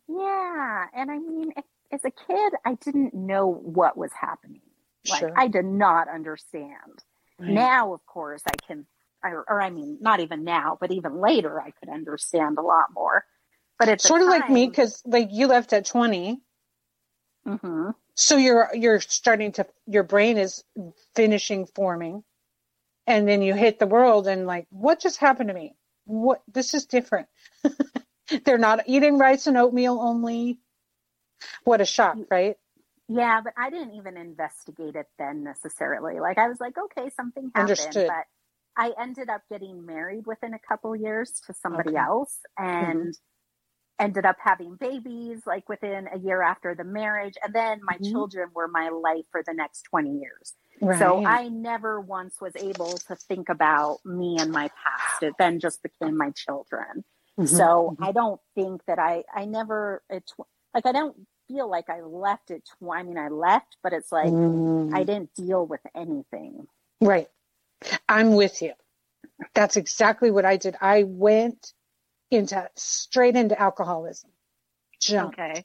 Yeah, and I mean, as a kid, I didn't know what was happening. Like, Sure. I did not understand. Right. Now, of course, I can, or, or I mean, not even now, but even later, I could understand a lot more. But it's Sort of like me, because like you left at 20. mm-hmm. So you're you're starting to your brain is finishing forming. And then you hit the world and like, what just happened to me? What this is different. [laughs] They're not eating rice and oatmeal only. What a shock, right? Yeah, but I didn't even investigate it then necessarily. Like I was like, okay, something happened, Understood. but I ended up getting married within a couple years to somebody Okay. Mm-hmm. else and ended up having babies like within a year after the marriage and then my Mhm. children were my life for the next 20 years. Right. So I never once was able to think about me and my past. It then just became my children. Mhm. So I don't think that I, I never, it, like, I don't feel like I left it. Tw- I mean, I left, but it's like, Mm. I didn't deal with anything. Right. I'm with you. That's exactly what I did. I went into straight into alcoholism. Jump. Okay.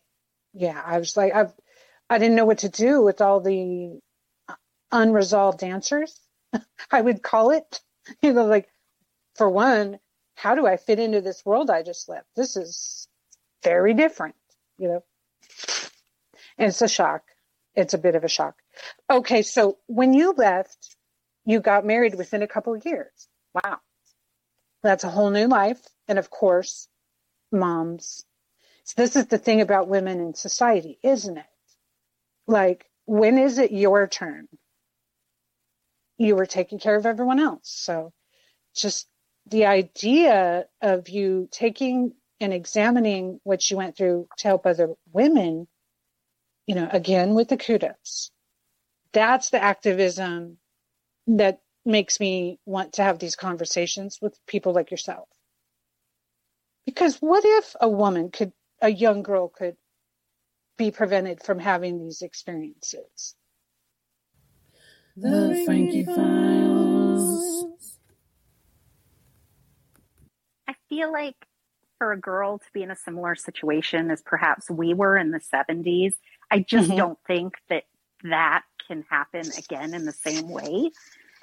Yeah. I was like, I've, I didn't know what to do with all the uh, unresolved answers. [laughs] I would call it, [laughs] you know, like for one, how do I fit into this world I just left? This is very different, you know. And it's a shock. It's a bit of a shock. Okay, so when you left, you got married within a couple of years. Wow. That's a whole new life. And of course, moms. So this is the thing about women in society, isn't it? Like, when is it your turn? You were taking care of everyone else. So just the idea of you taking and examining what you went through to help other women, you know, again with the kudos. That's the activism that makes me want to have these conversations with people like yourself. Because what if a woman could, a young girl could be prevented from having these experiences? The Frankie Files. I feel like for a girl to be in a similar situation as perhaps we were in the 70s, I just Mhm. don't think that that can happen again in the same way.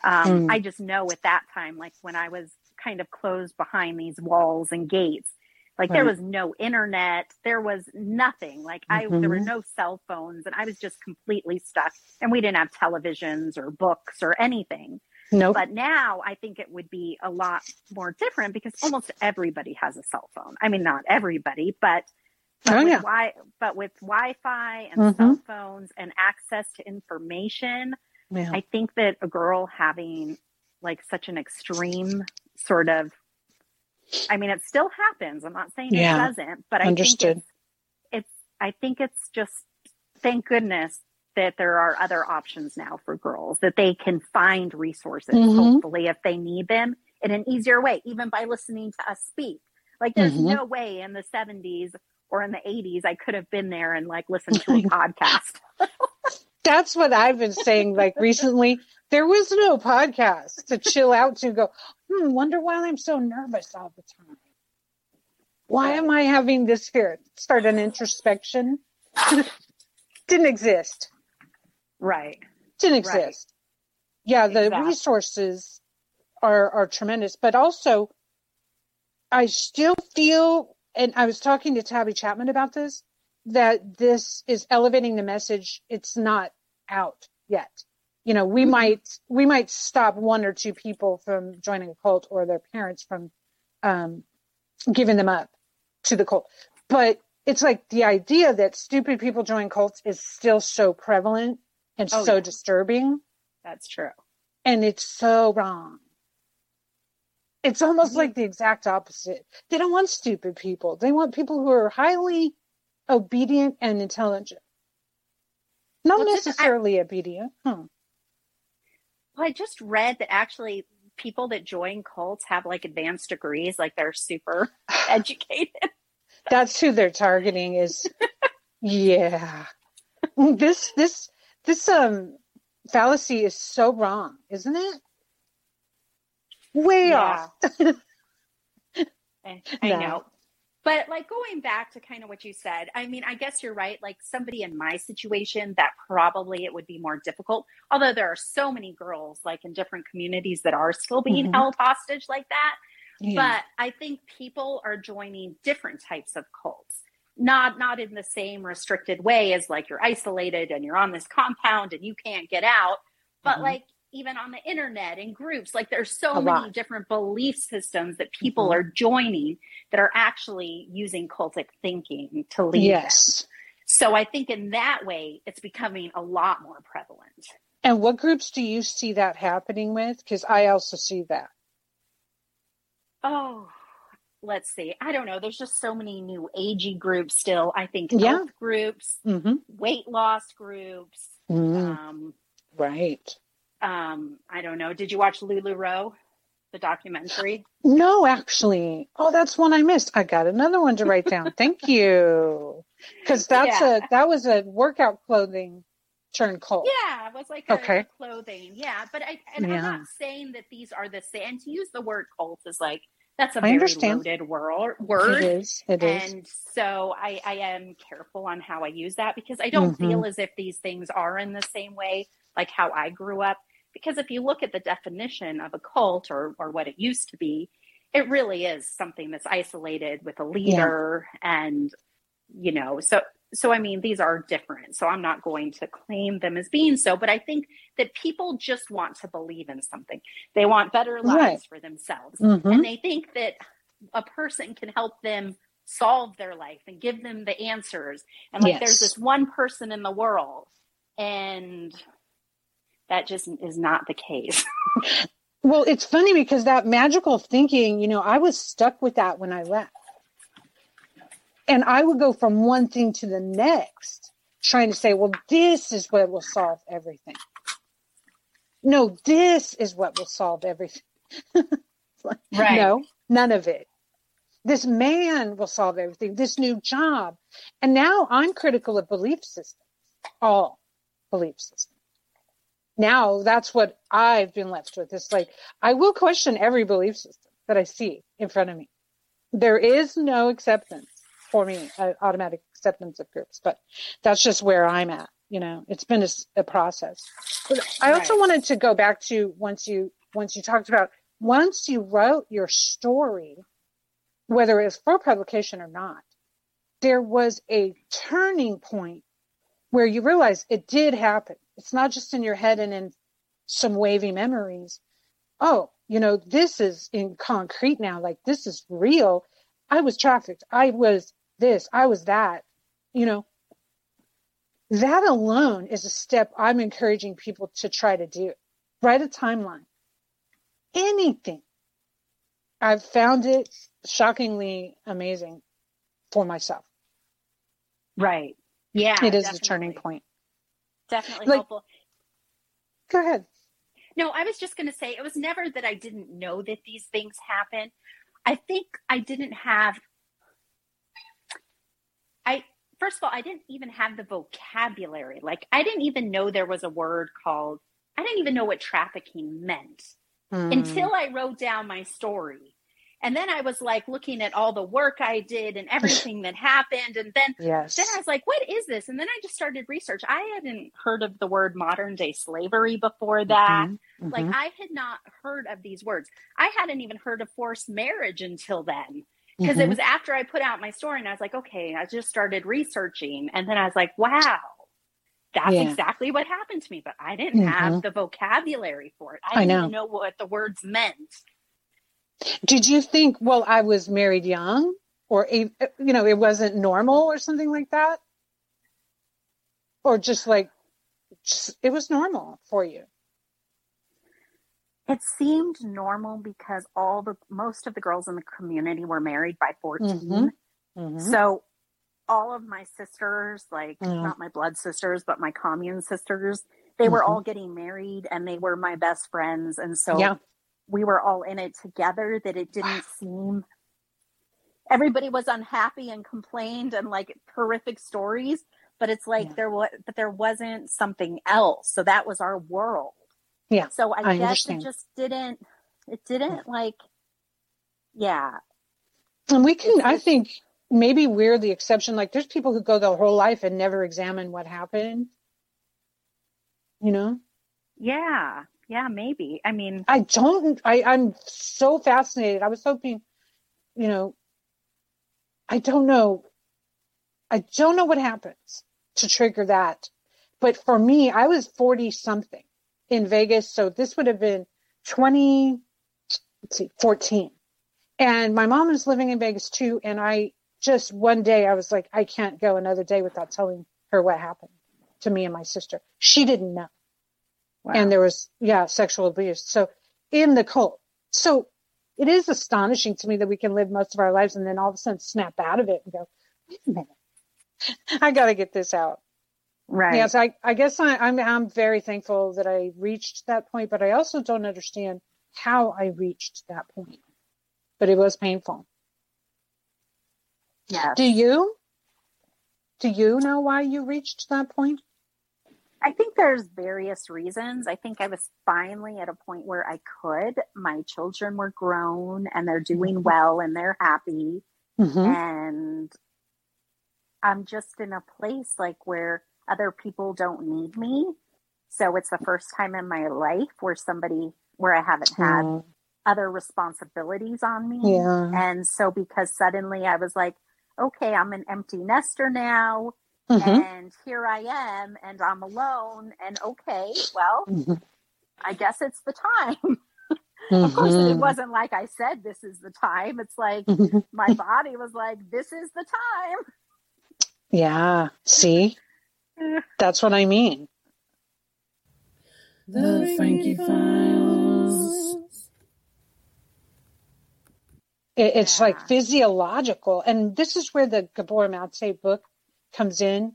Um, Mm. I just know at that time, like when I was kind of closed behind these walls and gates, like there was no internet, there was nothing. Like I, there were Mhm. no cell phones, and I was just completely stuck. And we didn't have televisions or books or anything. Nope. But now I think it would be a lot more different because almost everybody has a cell phone. I mean, not everybody, but but, Oh, with, yeah. wi- but with Wi-Fi and Mhm. cell phones and access to information, Yeah. I think that a girl having like such an extreme sort of, I mean, it still happens. I'm not saying Yeah. it doesn't, but I Understood. think it's, it's, I think it's just, thank goodness that there are other options now for girls that they can find resources, Mhm. hopefully, if they need them in an easier way, even by listening to us speak. Like, there's Mhm. no way in the 70s or in the 80s I could have been there and like listened to a [laughs] podcast. That's what I've been saying. Like recently, there was no podcast to chill out to go, hmm, wonder why I'm so nervous all the time. Why am I having this fear? Start an introspection. [laughs] Didn't exist. Right. Didn't Right. exist. Yeah, the Exactly. resources are are tremendous, but also I still feel and I was talking to Tabby Chapman about this that this is elevating the message. It's not out yet. You know, we might we might stop one or two people from joining a cult or their parents from um, giving them up to the cult, but it's like the idea that stupid people join cults is still so prevalent and Oh, so yeah. disturbing That's true. and it's so wrong. It's almost Mhm. like the exact opposite. They don't want stupid people. They want people who are highly obedient and intelligent. Not Well, didn't I- necessarily obedient. Huh. Well, I just read that actually people that join cults have like advanced degrees, like they're super [sighs] educated. That's who they're targeting is [laughs] yeah. This this this um fallacy is so wrong, isn't it? Way Yeah. off. [laughs] I, I No. know. But like going back to kind of what you said, I mean, I guess you're right. Like somebody in my situation, that probably it would be more difficult. Although there are so many girls like in different communities that are still being Mhm. held hostage like that. Yeah. But I think people are joining different types of cults. Not not in the same restricted way as like you're isolated and you're on this compound and you can't get out, but Mhm. like even on the internet in groups, like there's so A many lot. different belief systems that people Mhm. are joining that are actually using cultic thinking to lead them. yes. So I think in that way it's becoming a lot more prevalent. And what groups do you see that happening with? Because I also see that. Oh, let's see. I don't know. There's just so many new agey groups still. I think Yeah. health groups, Mm-hmm. weight loss groups. Um, right. Um, I don't know. Did you watch LuLaRoe, the documentary? No, actually. Oh, that's one I missed. I got another one to write down. [laughs] Thank you. Because that's Yeah. a that was a workout clothing turn cult. Yeah, it was like a, Okay. clothing. Yeah, but I and I'm not saying that these are the same. And to use the word cult is like that's a I very understand. loaded word. It Word. is. It is. and so I, I am careful on how I use that because I don't Mhm. feel as if these things are in the same way like how I grew up. Because if you look at the definition of a cult or, or what it used to be, it really is something that's isolated with a leader and you know so so I mean these are different. So I'm not going to claim them as being so, but I think that people just want to believe in something. They want better lives Right. for themselves Mhm. and they think that a person can help them solve their life and give them the answers and like there's this one person in the world and that just is not the case [laughs] Well, it's funny because that magical thinking, you know, I was stuck with that when I left. And I would go from one thing to the next, trying to say, well, this is what will solve everything. No, this is what will solve everything. [laughs] Like, Right. No, none of it. This man will solve everything, this new job. And now I'm critical of belief systems, all belief systems. Now that's what I've been left with. It's like, I will question every belief system that I see in front of me. There is no acceptance for me, uh, automatic acceptance of groups, but that's just where I'm at. You know, it's been a process. But I also Right. wanted to go back to once you, once you talked about, once you wrote your story, whether it was for publication or not, there was a turning point where you realize it did happen. It's not just in your head and in some wavy memories. Oh, you know, this is in concrete now. Like this is real. I was trafficked. I was this. I was that. You know, that alone is a step I'm encouraging people to try to do. Write a timeline. Anything. I've found it shockingly amazing for myself. right yeah it is a turning point. definitely Like- helpful Go ahead. No, I was just going to say it was never that I didn't know that these things happen. I think I didn't have I first of all, I didn't even have the vocabulary. Like I didn't even know there was a word called I didn't even know what trafficking meant Hmm. until I wrote down my story. And then I was like looking at all the work I did and everything that happened and then [laughs] yes. then I was like, what is this? And then I just started research. I hadn't heard of the word modern day slavery before that. Mhm, Like mhm. I had not heard of these words. I hadn't even heard of forced marriage until then. Because it Mhm. was after I put out my story and I was like, okay, I just started researching. And then I was like, wow, that's Yeah. exactly what happened to me. But I didn't have Mhm. the vocabulary for it. I I didn't know. know what the words meant. Did you think, well, I was married young, or you know, it wasn't normal, or something like that, or just like, just, it was normal for you? it seemed normal because all the most of the girls in the community were married by 14 Mhm. Mhm. so all of my sisters like Mm. not my blood sisters but my commune sisters they were Mhm. all getting married and they were my best friends and so yeah. We were all in it together that it didn't [sighs] seem everybody was unhappy and complained and like horrific stories but it's like Yeah. there was but there wasn't something else so that was our world Yeah, so i, I guess understand. it just didn't it didn't like yeah And we can, It's I think maybe we're the exception. Like there's people who go their whole life and never examine what happened. You know, yeah yeah maybe i mean I don't, I, I'm so fascinated. I was hoping, you know, I don't know. I don't know what happens to trigger that. But for me, I was 40 something in Vegas. So this would have been 20, let's see, 14. And my mom was living in Vegas too. And I just one day I was like, I can't go another day without telling her what happened to me and my sister. She didn't know. Wow. And there was, yeah, sexual abuse. So in the cult. So it is astonishing to me that we can live most of our lives and then all of a sudden snap out of it and go, wait a minute. [laughs] I got to get this out. right Yes, I, I guess I, I'm I'm very thankful that I reached that point, but I also don't understand how I reached that point. But it was painful. Yeah. Do you? Do you know why you reached that point? I think there's various reasons. I think I was finally at a point where I could. My children were grown and they're doing well and they're happy. Mm-hmm. And I'm just in a place like where other people don't need me. So it's the first time in my life where somebody, where I haven't had other responsibilities on me. yeah. And so because suddenly I was like, okay, I'm an empty nester now Mhm. and here I am and I'm alone and okay, well, Mhm. I guess it's the time. [laughs] Of course, it Mhm. wasn't like I said this is the time. It's like Mhm. my body was like this is the time. Yeah. See? That's what I mean. The Frankie Files. It, it's like physiological. And this is where the Gabor Mate book comes in,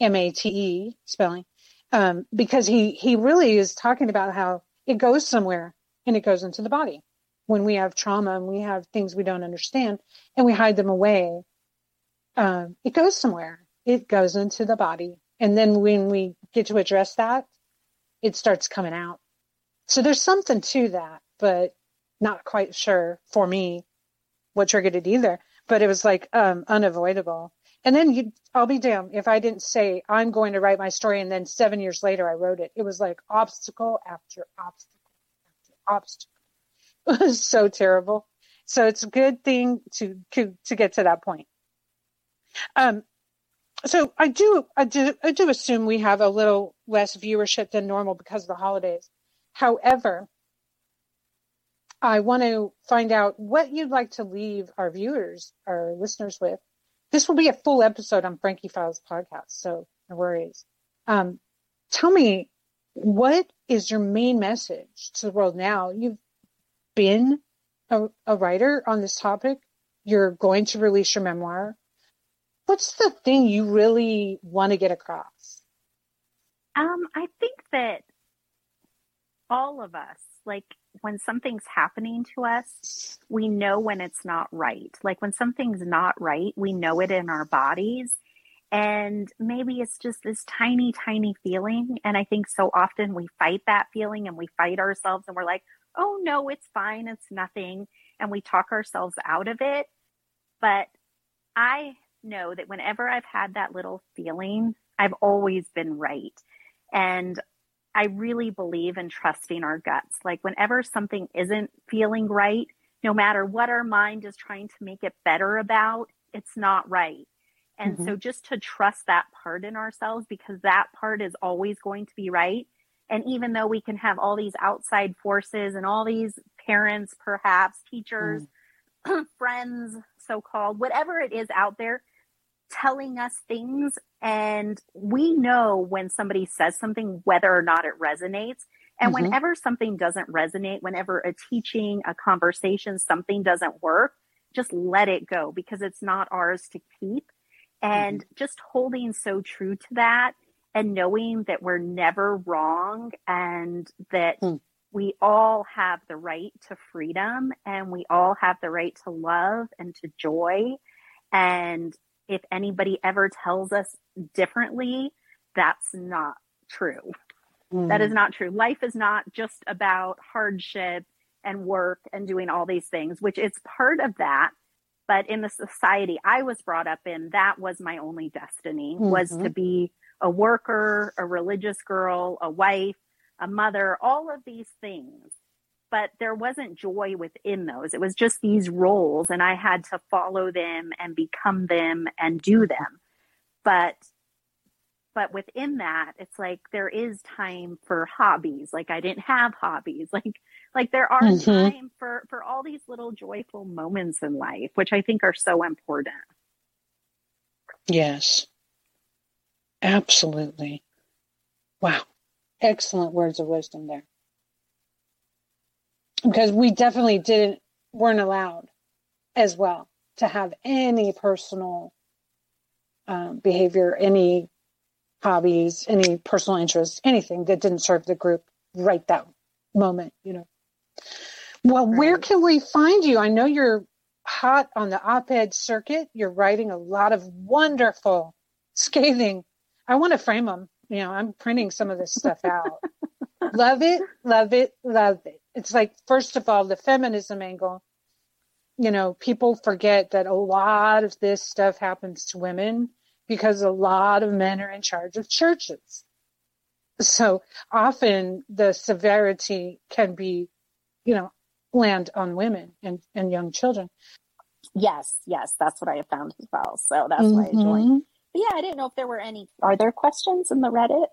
M-A-T-E spelling, um, because he, he really is talking about how it goes somewhere and it goes into the body. When we have trauma and we have things we don't understand and we hide them away, um, it goes somewhere. It goes into the body. And then when we get to address that, it starts coming out. So there's something to that, but not quite sure for me what triggered it either. But it was like um, unavoidable. And then you, I'll be damned if I didn't say I'm going to write my story, and then seven years later I wrote it. It was like obstacle after obstacle after obstacle. [laughs] It was so terrible. So it's a good thing to to, to get to that point. Um, so I do I do I do assume we have a little less viewership than normal because of the holidays. However, I want to find out what you'd like to leave our viewers, our listeners with. This will be a full episode on Frankie Files podcast, so no worries. Um, tell me, what is your main message to the world now? You've been a, a writer on this topic. You're going to release your memoir. What's the thing you really want to get across? Um, I think that all of us, like when something's happening to us, we know when it's not right. Like when something's not right, we know it in our bodies. And maybe it's just this tiny, tiny feeling. And I think so often we fight that feeling and we fight ourselves and we're like, oh no, it's fine, it's nothing. And we talk ourselves out of it. But I know that whenever I've had that little feeling, I've always been right. And I really believe in trusting our guts. Like whenever something isn't feeling right, no matter what our mind is trying to make it better about, it's not right. And so mm-hmm. just to trust that part in ourselves because that part is always going to be right. And even though we can have all these outside forces and all these parents, perhaps teachers, mm. [clears throat] friends, so called, whatever it is out there, telling us things and we know when somebody says something whether or not it resonates and mm-hmm. whenever something doesn't resonate whenever a teaching a conversation something doesn't work just let it go because it's not ours to keep and mm-hmm. just holding so true to that and knowing that we're never wrong and that mm. we all have the right to freedom and we all have the right to love and to joy and if anybody ever tells us differently, that's not true. Mm. That is not true. Life is not just about hardship and work and doing all these things, which is part of that. But in the society I was brought up in, that was my only destiny mm-hmm. was to be a worker, a religious girl, a wife, a mother, all of these things but there wasn't joy within those. It was just these roles, and I had to follow them and become them and do them. But but within that, it's like there is time for hobbies. Like I didn't have hobbies. [laughs] Like like there are mm-hmm. time for for all these little joyful moments in life, which I think are so important. Yes. Absolutely. Wow. Excellent words of wisdom there because we definitely didn't weren't allowed as well to have any personal um, behavior, any hobbies, any personal interests, anything that didn't serve the group right that moment, you know. Well, right. where can we find you? I know you're hot on the op ed circuit. You're writing a lot of wonderful, scathing. I want to frame them. You know, I'm printing some of this stuff out. [laughs] love it, love it, love it it's like first of all the feminism angle you know people forget that a lot of this stuff happens to women because a lot of men are in charge of churches so often the severity can be you know land on women and, and young children yes yes that's what i have found as well so that's mm-hmm. why i joined mm-hmm. but yeah i didn't know if there were any are there questions in the reddit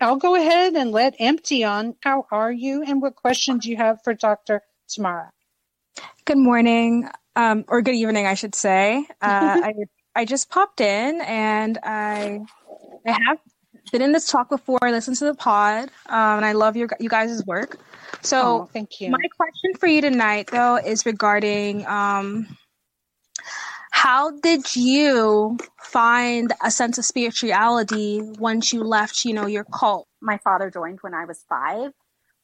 I'll go ahead and let Empty on. How are you, and what questions do you have for Dr. Tamara? Good morning, um, or good evening, I should say. [laughs] Uh, I I just popped in, and I I have been in this talk before. I listened to the pod, um, and I love your you guys' work. So, oh, thank you. My question for you tonight, though, is regarding um, how did you find a sense of spirituality once you left, you know, your cult? My father joined when I was five,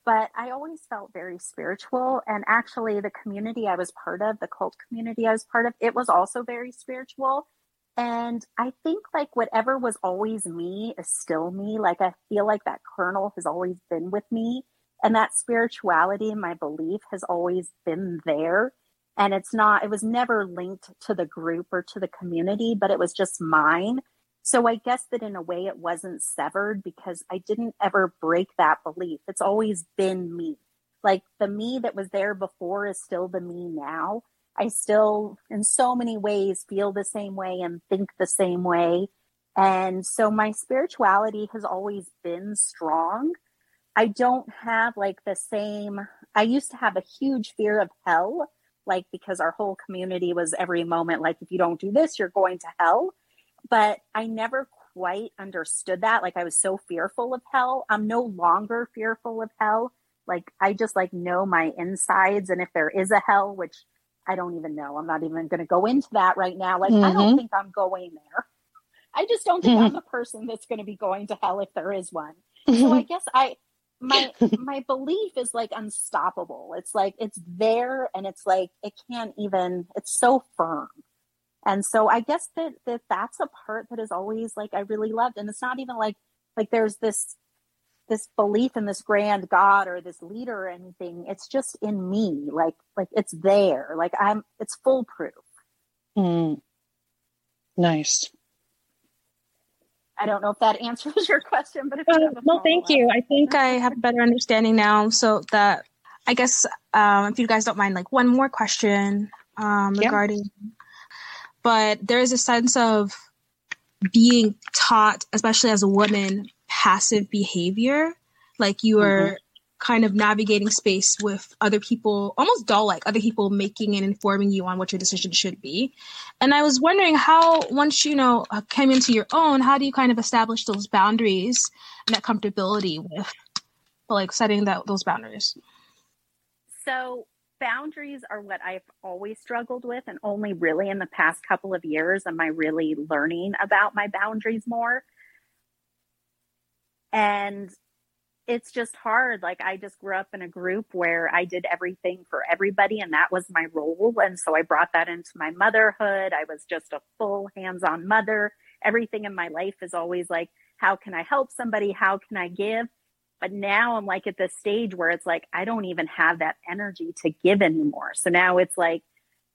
but I always felt very spiritual. And actually, the community I was part of, the cult community I was part of, it was also very spiritual. And I think like whatever was always me is still me. Like I feel like that kernel has always been with me. And that spirituality and my belief has always been there and it's not it was never linked to the group or to the community but it was just mine. So i guess that in a way it wasn't severed because i didn't ever break that belief. It's always been me. Like the me that was there before is still the me now. I still in so many ways feel the same way and think the same way. And so my spirituality has always been strong. I don't have like the same i used to have a huge fear of hell like because our whole community was every moment like if you don't do this you're going to hell. But i never quite understood that. Like i was so fearful of hell. I'm no longer fearful of hell. Like i just like know my insides and if there is a hell which i don't even know. I'm not even going to go into that right now. Like mm-hmm. i don't mm-hmm. think i'm going there. I just don't think i'm the person that's going to be going to hell if there is one. So i guess i my [laughs] my belief is like unstoppable. It's like it's there and it's like it can't even it's so firm. And so i guess that that that's a part that is always like i really loved. And it's not even like like there's this this belief in this grand god or this leader or anything. It's just in me. Like like it's there. Like i'm it's foolproof. Mm. nice I don't know if that [laughs] answers your question, but if uh, no, thank you. I think I have a better understanding now. So that I guess um, if you guys don't mind, like one more question um, regarding, yeah. but there is a sense of being taught, especially as a woman, passive behavior. Like you are, kind of navigating space with other people, almost doll like, other people making and informing you on what your decision should be. And I was wondering how, once you know, uh, came into your own, how do you kind of establish those boundaries and that comfortability with like setting that those boundaries? So boundaries are what I've always struggled with, and only really in the past couple of years am I really learning about my boundaries more. And it's just hard. Like, I just grew up in a group where I did everything for everybody, and that was my role. And so I brought that into my motherhood. I was just a full hands on mother. Everything in my life is always like, how can I help somebody? How can I give? But now I'm like at this stage where it's like, I don't even have that energy to give anymore. So now it's like,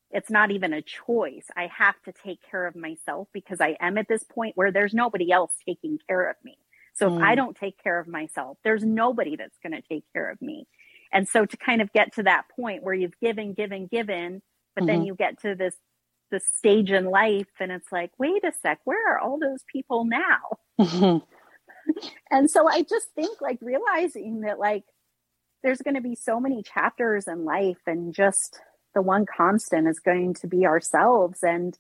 it's not even a choice. I have to take care of myself because I am at this point where there's nobody else taking care of me. So mm. if I mm. don't take care of myself, there's nobody that's going to take care of me. And so to kind of get to that point where you've given, given, given, but mm-hmm. then you get to this this stage in life and it's like, wait a sec, where are all those people now? Mm-hmm. [laughs] and so I just think like realizing that like there's going to be so many chapters in life and just the one constant is going to be ourselves and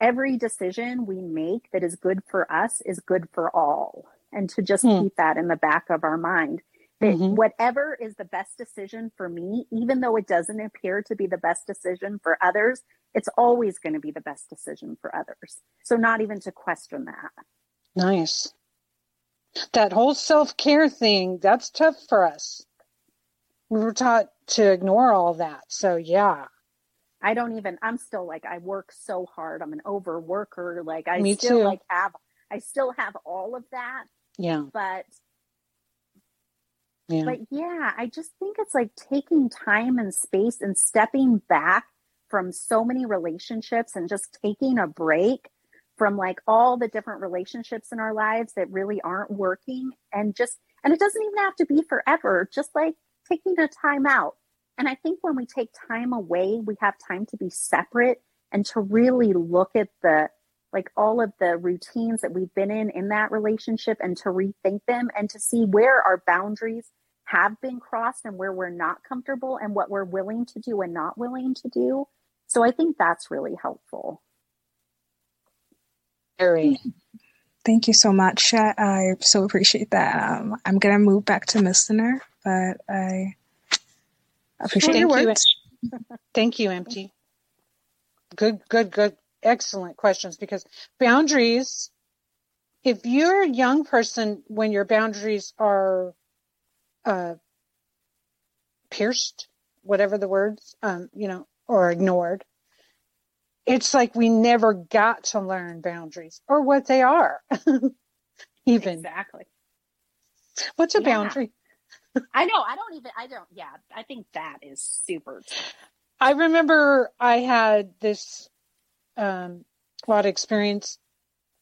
every decision we make that is good for us is good for all and to just hmm. keep that in the back of our mind that mm-hmm. whatever is the best decision for me even though it doesn't appear to be the best decision for others it's always going to be the best decision for others so not even to question that nice that whole self care thing, that's tough for us. We were taught to ignore all that. So, yeah. I don't even, I'm still like, I work so hard. I'm an overworker. Like, I Me still too. like have, I still have all of that. Yeah. But, yeah. but yeah, I just think it's like taking time and space and stepping back from so many relationships and just taking a break from like all the different relationships in our lives that really aren't working and just and it doesn't even have to be forever just like taking a time out and i think when we take time away we have time to be separate and to really look at the like all of the routines that we've been in in that relationship and to rethink them and to see where our boundaries have been crossed and where we're not comfortable and what we're willing to do and not willing to do so i think that's really helpful very. Thank you so much. I, I so appreciate that. Um, I'm gonna move back to listener, but I appreciate Thank your you. words. Thank you, Empty. Good, good, good, excellent questions because boundaries. If you're a young person when your boundaries are uh, pierced, whatever the words, um, you know, or ignored, it's like we never got to learn boundaries or what they are. [laughs] even exactly. What's a yeah. boundary? [laughs] I know. I don't even. I don't. Yeah. I think that is super. I remember I had this um, lot of experience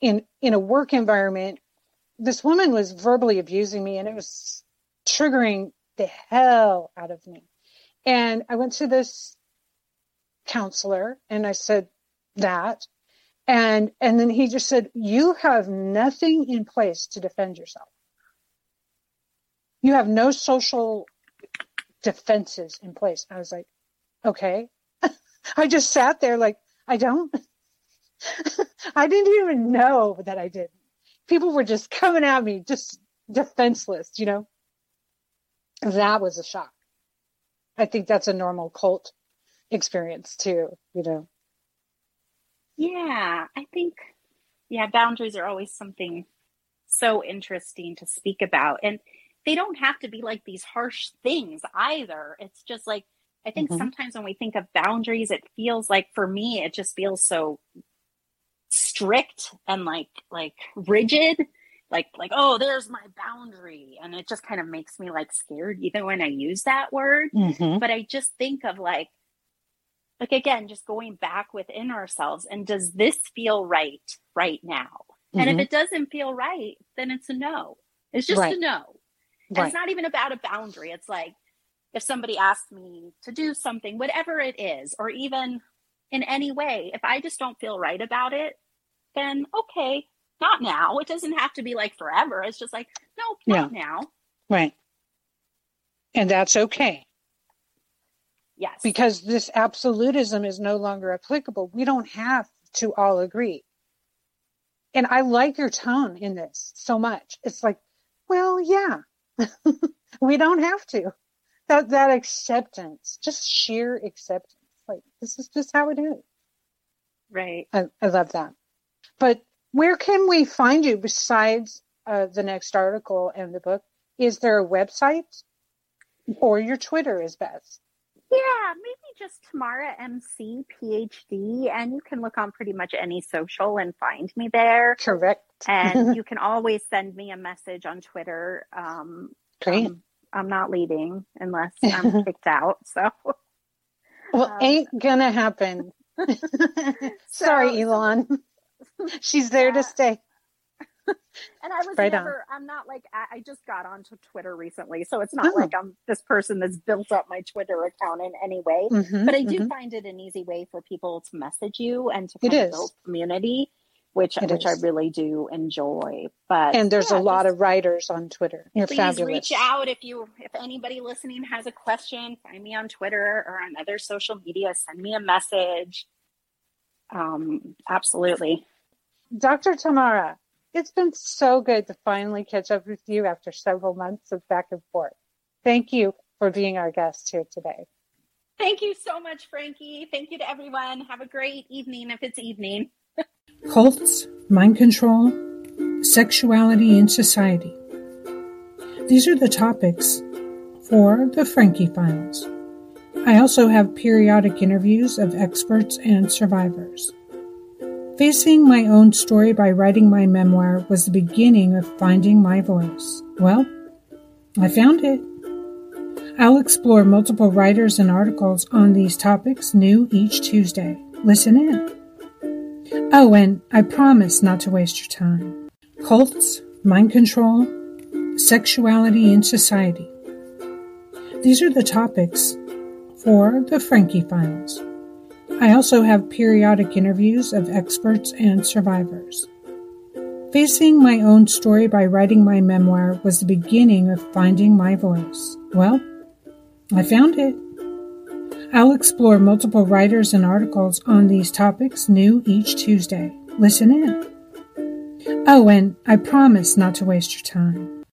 in in a work environment. This woman was verbally abusing me, and it was triggering the hell out of me. And I went to this counselor and I said that. And, and then he just said, you have nothing in place to defend yourself. You have no social defenses in place. I was like, okay. [laughs] I just sat there like, I don't. [laughs] I didn't even know that I did. People were just coming at me, just defenseless, you know? That was a shock. I think that's a normal cult experience too, you know. Yeah, I think yeah, boundaries are always something so interesting to speak about and they don't have to be like these harsh things either. It's just like I think mm-hmm. sometimes when we think of boundaries it feels like for me it just feels so strict and like like rigid like like oh there's my boundary and it just kind of makes me like scared even when i use that word mm-hmm. but i just think of like like again just going back within ourselves and does this feel right right now mm-hmm. and if mm-hmm. it doesn't feel right then it's a no it's just right. a no right. it's not even about a boundary it's like if somebody asks me to do something whatever it is or even in any way if i just don't feel right about it then okay not now it doesn't have to be like forever it's just like no not yeah. now right And that's okay. Yes. Because this absolutism is no longer applicable. We don't have to all agree. And I like your tone in this so much. It's like, well, yeah, [laughs] we don't have to. That that acceptance, just sheer acceptance. Like this is just how it is. Right. I, I love that. But where can we find you besides uh, the next article and the book? Is there a website or your Twitter is best? Yeah, maybe just Tamara MC PhD, and you can look on pretty much any social and find me there. Correct. and [laughs] you can always send me a message on Twitter. Um, Great. um, I'm not leaving unless I'm [laughs] kicked out. So, well, um, ain't gonna happen. [laughs] Sorry, So- Elon. [laughs] She's there to stay. and I was Right on. never, I'm not like, I, I just got onto Twitter recently. So it's not Oh. like I'm this person that's built up my Twitter account in any way. Mhm, But I do mhm. find it an easy way for people to message you and to build community, which It which is. I really do enjoy. But And there's yeah, a lot of writers on Twitter. You're please fabulous. reach out if you if anybody listening has a question find me on twitter or on other social media send me a message um absolutely Dr. Tamara, it's been so good to finally catch up with you after several months of back and forth. Thank you for being our guest here today. thank you so much frankie thank you to everyone have a great evening if it's evening cults, mind control, sexuality in society. These are the topics for the Frankie Files. I also have periodic interviews of experts and survivors. Facing my own story by writing my memoir was the beginning of finding my voice. Well, I found it. I'll explore multiple writers and articles on these topics new each Tuesday. Listen in. Oh, and I promise not to waste your time. Cults, mind control, sexuality in society. These are the topics for the Frankie Files. I also have periodic interviews of experts and survivors. Facing my own story by writing my memoir was the beginning of finding my voice. Well, I found it. I'll explore multiple writers and articles on these topics new each Tuesday. Listen in. Oh, and I promise not to waste your time.